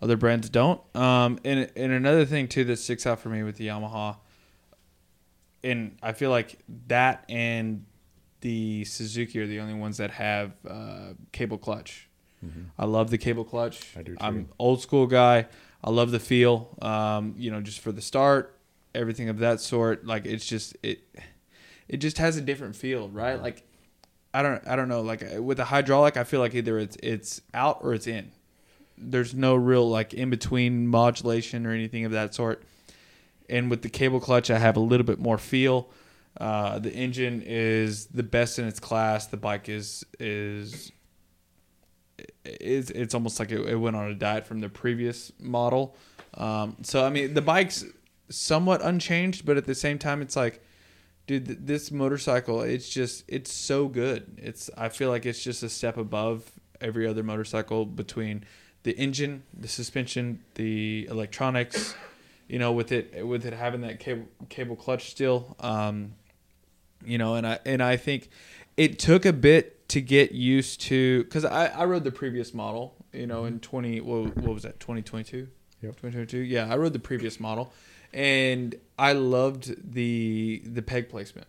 S4: other brands don't. Um, and and another thing too that sticks out for me with the Yamaha, and I feel like that and the Suzuki are the only ones that have uh, cable clutch. I love the cable clutch.
S2: I do, too.
S4: I'm old school guy. I love the feel. Um, you know, just for the start, everything of that sort. Like it's just it, it just has a different feel, right? Like I don't I don't know. Like with a hydraulic, I feel like either it's it's out or it's in. There's no real like in between modulation or anything of that sort. And with the cable clutch, I have a little bit more feel. Uh, the engine is the best in its class. The bike is is it's it's almost like it, it went on a diet from the previous model. Um, so I mean, the bike's somewhat unchanged, but at the same time, it's like, dude, th- this motorcycle, it's just it's so good. It's I feel like it's just a step above every other motorcycle between the engine, the suspension, the electronics. You know, with it with it having that cable cable clutch still. Um, you know, and I and I think it took a bit to get used to because I, I rode the previous model, you know, in twenty what, what was that twenty twenty two,
S2: Yep.
S4: twenty twenty two. Yeah, I rode the previous model, and I loved the the peg placement.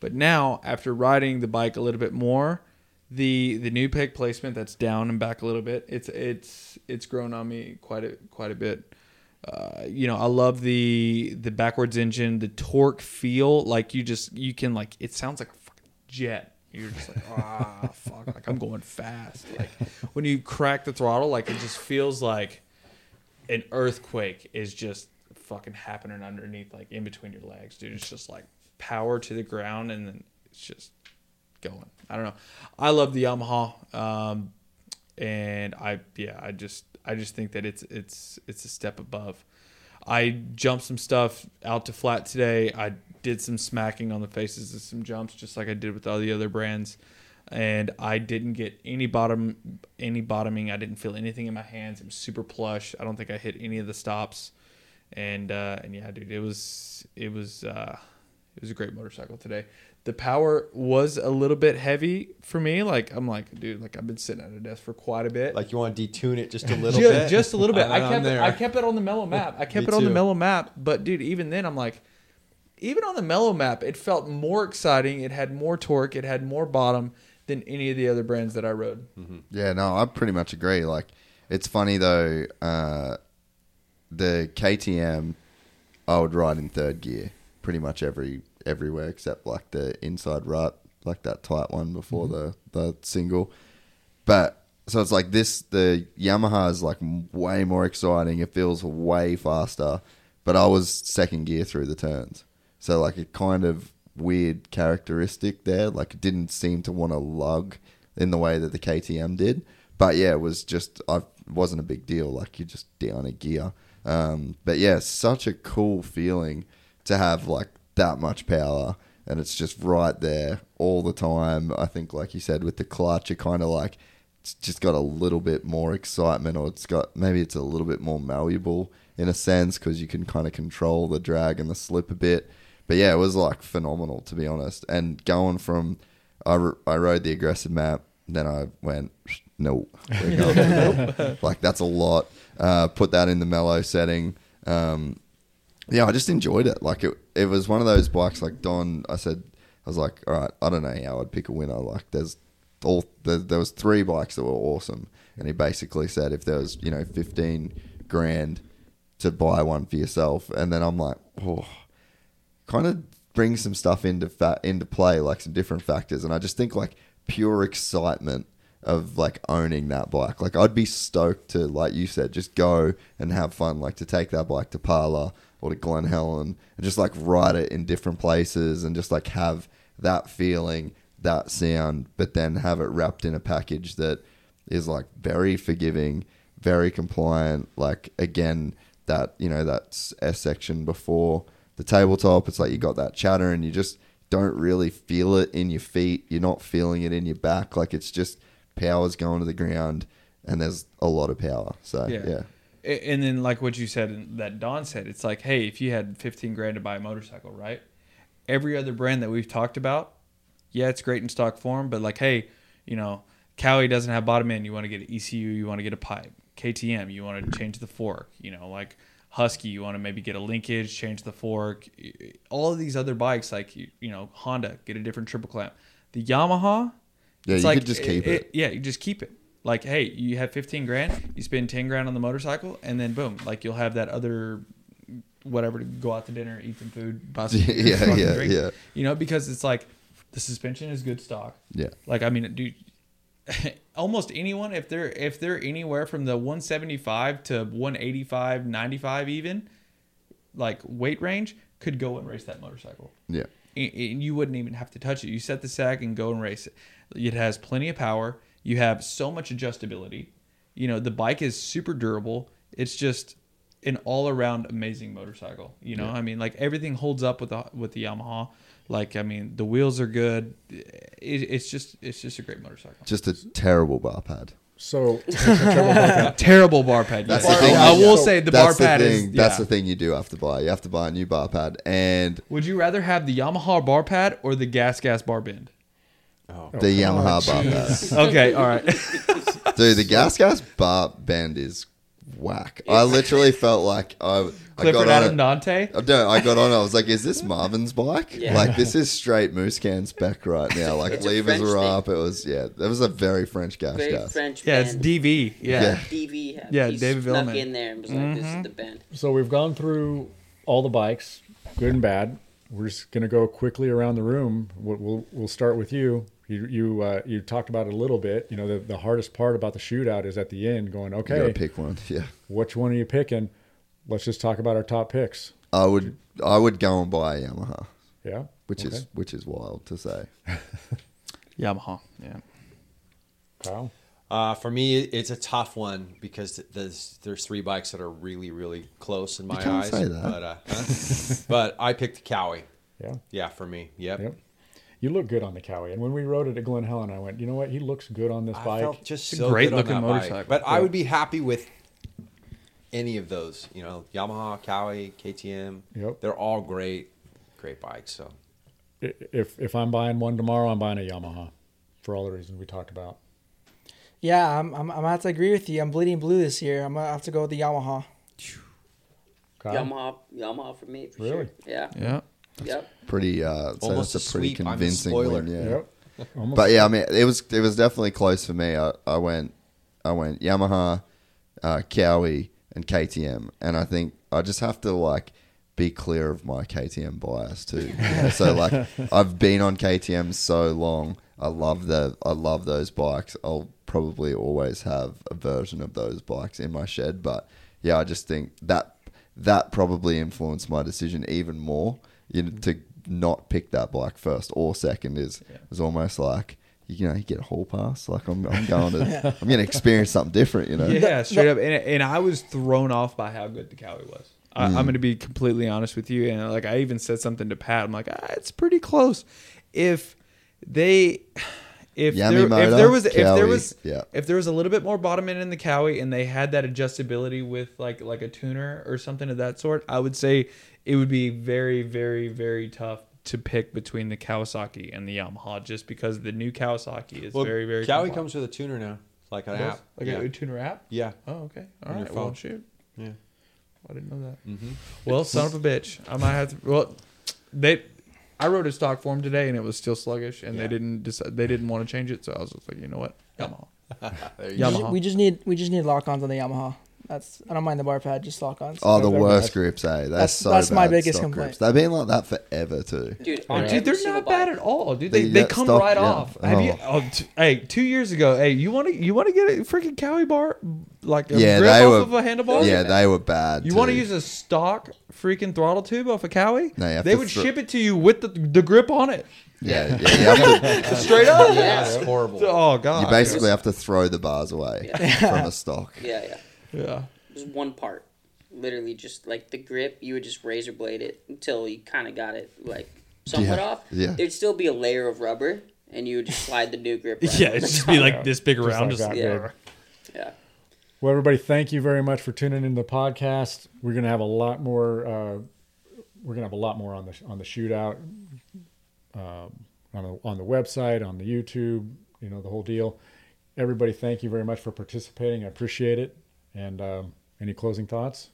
S4: But now after riding the bike a little bit more, the the new peg placement that's down and back a little bit, it's it's it's grown on me quite a quite a bit. Uh, you know, I love the the backwards engine, the torque feel. Like you just you can like it sounds like a fucking jet. You're just like ah fuck, like I'm going fast. Like when you crack the throttle, like it just feels like an earthquake is just fucking happening underneath, like in between your legs, dude. It's just like power to the ground, and then it's just going. I don't know. I love the Yamaha, um, and I yeah, I just I just think that it's it's it's a step above. I jumped some stuff out to flat today. I did some smacking on the faces of some jumps, just like I did with all the other brands, and I didn't get any bottom any bottoming. I didn't feel anything in my hands. It was super plush. I don't think I hit any of the stops, and uh, and yeah, dude, it was it was uh, it was a great motorcycle today. The power was a little bit heavy for me. Like I'm like, dude, like I've been sitting at a desk for quite a bit.
S5: like you want to detune it just a little
S4: Ju-
S5: bit,
S4: just a little bit. I
S5: I'm
S4: kept it,
S5: there.
S4: I kept it on the mellow map. I kept it on the
S5: too.
S4: mellow map. But dude, even then, I'm like, even on the mellow map, it felt more exciting. It had more torque. It had more bottom than any of the other brands that I rode.
S3: Yeah, no, I pretty much agree. Like, it's funny though. Uh, the KTM, I would ride in third gear pretty much every everywhere except like the inside right, like that tight one before the the single. But so it's like this. The Yamaha is like way more exciting. It feels way faster. But I was second gear through the turns, so like a kind of weird characteristic there. Like it didn't seem to want to lug in the way that the KTM did. But yeah, it was just I wasn't a big deal. Like you're just down a gear. Um, but yeah, such a cool feeling to have like that much power and it's just right there all the time. I think, like you said, with the clutch, it kind of like it's just got a little bit more excitement, or it's got maybe it's a little bit more malleable in a sense because you can kind of control the drag and the slip a bit. But yeah, it was like phenomenal to be honest. And going from I, I rode the aggressive map, then I went no, we're going to the- like that's a lot. Uh, put that in the mellow setting. Um, yeah, I just enjoyed it. Like it, it was one of those bikes. Like Don, I said, I was like, all right, I don't know how I'd pick a winner. Like there's all there, there was three bikes that were awesome, and he basically said if there was you know fifteen grand to buy one for yourself, and then I'm like, oh, kind of bring some stuff into fa- into play, like some different factors, and I just think like pure excitement of like owning that bike. Like I'd be stoked to, like you said, just go and have fun. Like to take that bike to Pala, or to Glen Helen and just like write it in different places and just like have that feeling, that sound, but then have it wrapped in a package that is like very forgiving, very compliant. Like again, that you know that S section before the tabletop, it's like you got that chatter and you just don't really feel it in your feet. You're not feeling it in your back. Like it's just power's going to the ground, and there's a lot of power. So yeah,
S4: Yeah. And then, like what you said, and that Don said, it's like, hey, if you had 15 grand to buy a motorcycle, right? Every other brand that we've talked about, yeah, it's great in stock form, but like, hey, you know, Kawi doesn't have bottom end. You want to get an ECU, you want to get a pipe. KTM, you want to change the fork. You know, like Husky, you want to maybe get a linkage, change the fork. All of these other bikes, like you, you know, Honda, get a different triple clamp. The Yamaha,
S3: Yeah, you
S4: like,
S3: could just keep it.
S4: Yeah, you just keep it. Like, hey, you have 15 grand, you spend 10 grand on the motorcycle, and then boom, like you'll have that other whatever to go out to dinner, eat some food, buy some
S3: Yeah, yeah,
S4: drink.
S3: yeah.
S4: You know, because it's like the suspension is good stock.
S3: Yeah.
S4: Like, I mean, dude, almost anyone if they're if they're anywhere from the 175 to 185, 95 even, like weight range, could go and race that motorcycle
S3: yeah.
S4: and and you wouldn't even have to touch it. You set the sag and go and race it. It has plenty of power. You have so much adjustability. You know, the bike is super durable. It's just an all-around amazing motorcycle. You know, I mean, like everything holds up with the with the Yamaha. Like, I mean, the wheels are good. It, it's just it's just a great motorcycle.
S3: Just a terrible bar pad.
S2: So triple bucket.
S4: Terrible bar pad.
S3: That's
S4: yes.
S3: the thing.
S4: I will
S2: So
S4: say the
S3: that's
S4: bar pad
S3: the thing.
S4: is.
S3: That's the thing you do have to buy. You have to buy a new bar pad, and
S4: Would you rather have the Yamaha bar pad or the gas gas bar bend?
S5: Oh.
S3: the oh, Yamaha bar pad.
S4: Okay, all right.
S3: Dude, the gas gas bar bend is whack. I literally felt like I, I got
S4: Clifford
S3: on
S4: Adam
S3: it.
S4: Dante.
S3: I don't. I got on. I was like, "Is this Marvin's bike?
S7: Yeah.
S3: Like this is straight Musquin spec right now. Like
S7: It's a
S3: levers
S7: French
S3: were up. It was yeah. That was a very French gas
S7: Very
S3: gas.
S7: French
S4: Yeah, it's
S7: band.
S4: DV. Yeah.
S3: Yeah.
S7: DV. had-
S4: Yeah,
S7: he
S4: David
S7: snuck
S4: Vuillemin.
S7: in there and was like, "This is mm-hmm. the band."
S2: So we've gone through all the bikes, good and bad. We're just gonna go quickly around the room. We'll we'll, we'll start with you. You you uh, you talked about it a little bit. You know, the, the hardest part about the shootout is at the end, going,
S3: You
S2: okay,
S3: gotta pick one. Yeah.
S2: which one are you picking? Let's just talk about our top picks.
S3: I would. I would go and buy a Yamaha,
S2: Yeah,
S3: which is which is wild to say.
S4: Yamaha. Yeah.
S2: Kyle.
S5: Uh, for me, it's a tough one because there's there's three bikes that are really really close in my
S3: can't
S5: eyes.
S3: say that.
S5: But uh, but I picked the Kawi.
S2: Yeah.
S5: Yeah, for me. Yep.
S2: Yep. You look good on the Kawi. And when we rode it at Glen Helen, I went, you know what? He looks good on this
S5: I
S2: bike.
S5: felt just so
S4: great
S5: good on
S4: looking
S5: that bike.
S4: motorcycle.
S5: But I would be happy with any of those. You know, Yamaha, Kawi, KTM.
S2: Yep.
S5: They're all great, great bikes. So
S2: if if I'm buying one tomorrow, I'm buying a Yamaha for all the reasons we talked about.
S6: Yeah, I'm, I'm, I'm gonna have to agree with you. I'm bleeding blue this year. I'm gonna have to go with the Yamaha.
S2: Kyle?
S7: Yamaha, Yamaha for me for
S2: Really?
S7: sure. Yeah.
S4: Yeah.
S7: Yep.
S3: Pretty. Uh, so
S5: Almost
S3: that's
S5: a
S3: a pretty
S5: sweep. I'm the
S3: convincing
S5: spoiler.
S3: win. Yeah.
S2: Yep. Almost.
S3: But yeah, I mean, it was it was definitely close for me. I, I went I went Yamaha, uh, Kawi, and KTM, and I think I just have to like be clear of my KTM bias too. you know? so like I've been on KTM so long. I love the I love those bikes. I'll probably always have a version of those bikes in my shed. But yeah, I just think that that probably influenced my decision even more. You know, to not pick that bike first or second is is almost like you know you get a hall pass. Like I'm I'm going to I'm going to experience something different. You know.
S4: Yeah, straight up. And, and I was thrown off by how good the Kawi was. I, I'm going to be completely honest with you. And like, I even said something to Pat. I'm like, ah, it's pretty close. If they, if there, if there was, if there was,
S3: yeah.
S4: if there was a little bit more bottom end in the Kawi and they had that adjustability with like like a tuner or something of that sort, I would say it would be very, very, very tough to pick between the Kawasaki and the Yamaha, just because the new Kawasaki is
S5: well,
S4: very, very.
S5: Kawi
S4: compliant.
S5: comes with a tuner now, like an app.
S4: like
S5: yeah.
S4: a tuner app.
S5: yeah.
S4: Oh, okay. All
S5: On your
S4: right. Well,
S5: phone.
S4: shoot.
S5: Yeah.
S4: I didn't know that.
S5: Mm-hmm.
S4: Well, son of a bitch. I might have to. Well, they. I wrote a stock form today, and it was still sluggish, and
S5: Yeah.
S4: they didn't decide. They didn't want to change it, so I was just like, you know what, Yamaha.
S5: There you
S6: We
S5: go.
S6: just-
S4: Yamaha.
S6: We just need we just need lock-ons on the Yamaha. That's I don't mind the bar pad, just lock-ons.
S3: Oh, the worst
S2: bad.
S3: grips, eh? They're
S6: That's-
S3: so
S6: that's my
S3: bad,
S6: biggest
S3: stock
S6: complaint.
S3: grips. They've been like that forever too.
S7: Dude, on
S4: dude,
S7: every
S4: they're
S7: single
S4: not bad at all, dude. They,
S3: They
S4: they
S3: get
S4: come
S3: stuff-
S4: right
S3: yeah.
S4: off. Have you?
S3: Oh.
S4: Oh, t- hey, two years ago, hey, you want to you want to get a freaking Kawi bar like a
S3: Yeah,
S4: grip
S3: they
S4: off
S3: were-
S4: of a handlebar?
S3: Yeah, they were bad.
S4: You want to use a stock freaking throttle tube off a Kawi?
S3: No, you have
S4: they
S3: to
S4: would
S3: thro-
S4: ship it to you with the, the grip on it.
S3: Yeah, yeah. You, have to,
S4: Straight up.
S7: Yeah.
S5: That's horrible.
S4: Oh god.
S3: you basically have to throw the bars away from a stock.
S7: Yeah, yeah.
S4: Yeah.
S7: Just one part. Literally, just like the grip, you would just razor blade it until you kind of got it like somewhat
S3: Yeah,
S7: off.
S3: yeah.
S7: There'd still be a layer of rubber, and you would just slide the new grip. Right
S4: Yeah, it'd just be like this big around.
S2: like
S4: Just,
S2: that,
S7: yeah. Yeah.
S2: Well, everybody, thank you very much for tuning in the podcast. We're gonna have a lot more. Uh, we're gonna have a lot more on the on the shootout, um, on the on the website, on the YouTube, you know, the whole deal. Everybody, thank you very much for participating. I appreciate it. And um, any closing thoughts?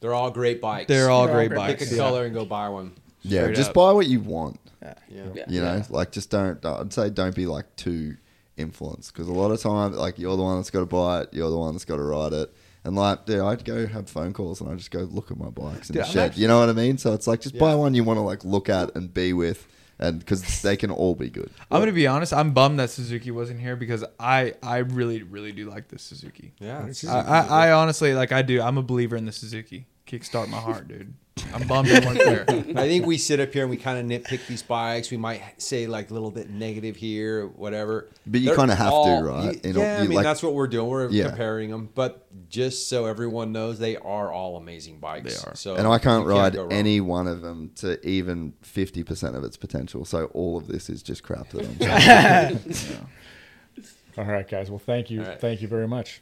S5: They're all great bikes.
S4: They're all
S6: They're all
S4: great
S6: great
S4: bikes.
S5: Pick a color and go buy one.
S3: Yeah,
S4: Straight
S3: just
S4: up.
S3: buy what you want.
S5: Yeah.
S7: Yeah.
S3: You know, like just don't. I'd say don't be like too influenced because a lot of time, like you're the one that's got to buy it, you're the one that's got to ride it, and like, dude, I'd go have phone calls and I just go look at my bikes in
S4: Dude,
S3: the shed.
S4: actually-
S3: you know what I mean? So it's like just buy one you want to like look at and be with, and because they can all be good.
S4: I'm gonna be honest. I'm bummed that Suzuki wasn't here because I I really really do like this Suzuki.
S5: Yeah.
S4: I, I, I honestly like I do. I'm a believer in the Suzuki. Kickstart my heart, dude. I'm bummed they weren't there.
S5: I think we sit up here and we kind of nitpick these bikes. We might say like a little bit negative here, whatever.
S3: But you kinda have to, right?
S5: y-
S3: You know,
S5: yeah, I mean
S3: like-
S5: that's what we're doing. We're
S3: Yeah.
S5: comparing them, but just so everyone knows, they are all amazing bikes.
S4: They are.
S5: So
S3: and I can't ride
S5: go wrong.
S3: any one of them to even fifty percent of its potential. So all of this is just crap that I'm saying.
S2: All right, guys. Well, thank you.
S5: All right.
S2: Thank you very much.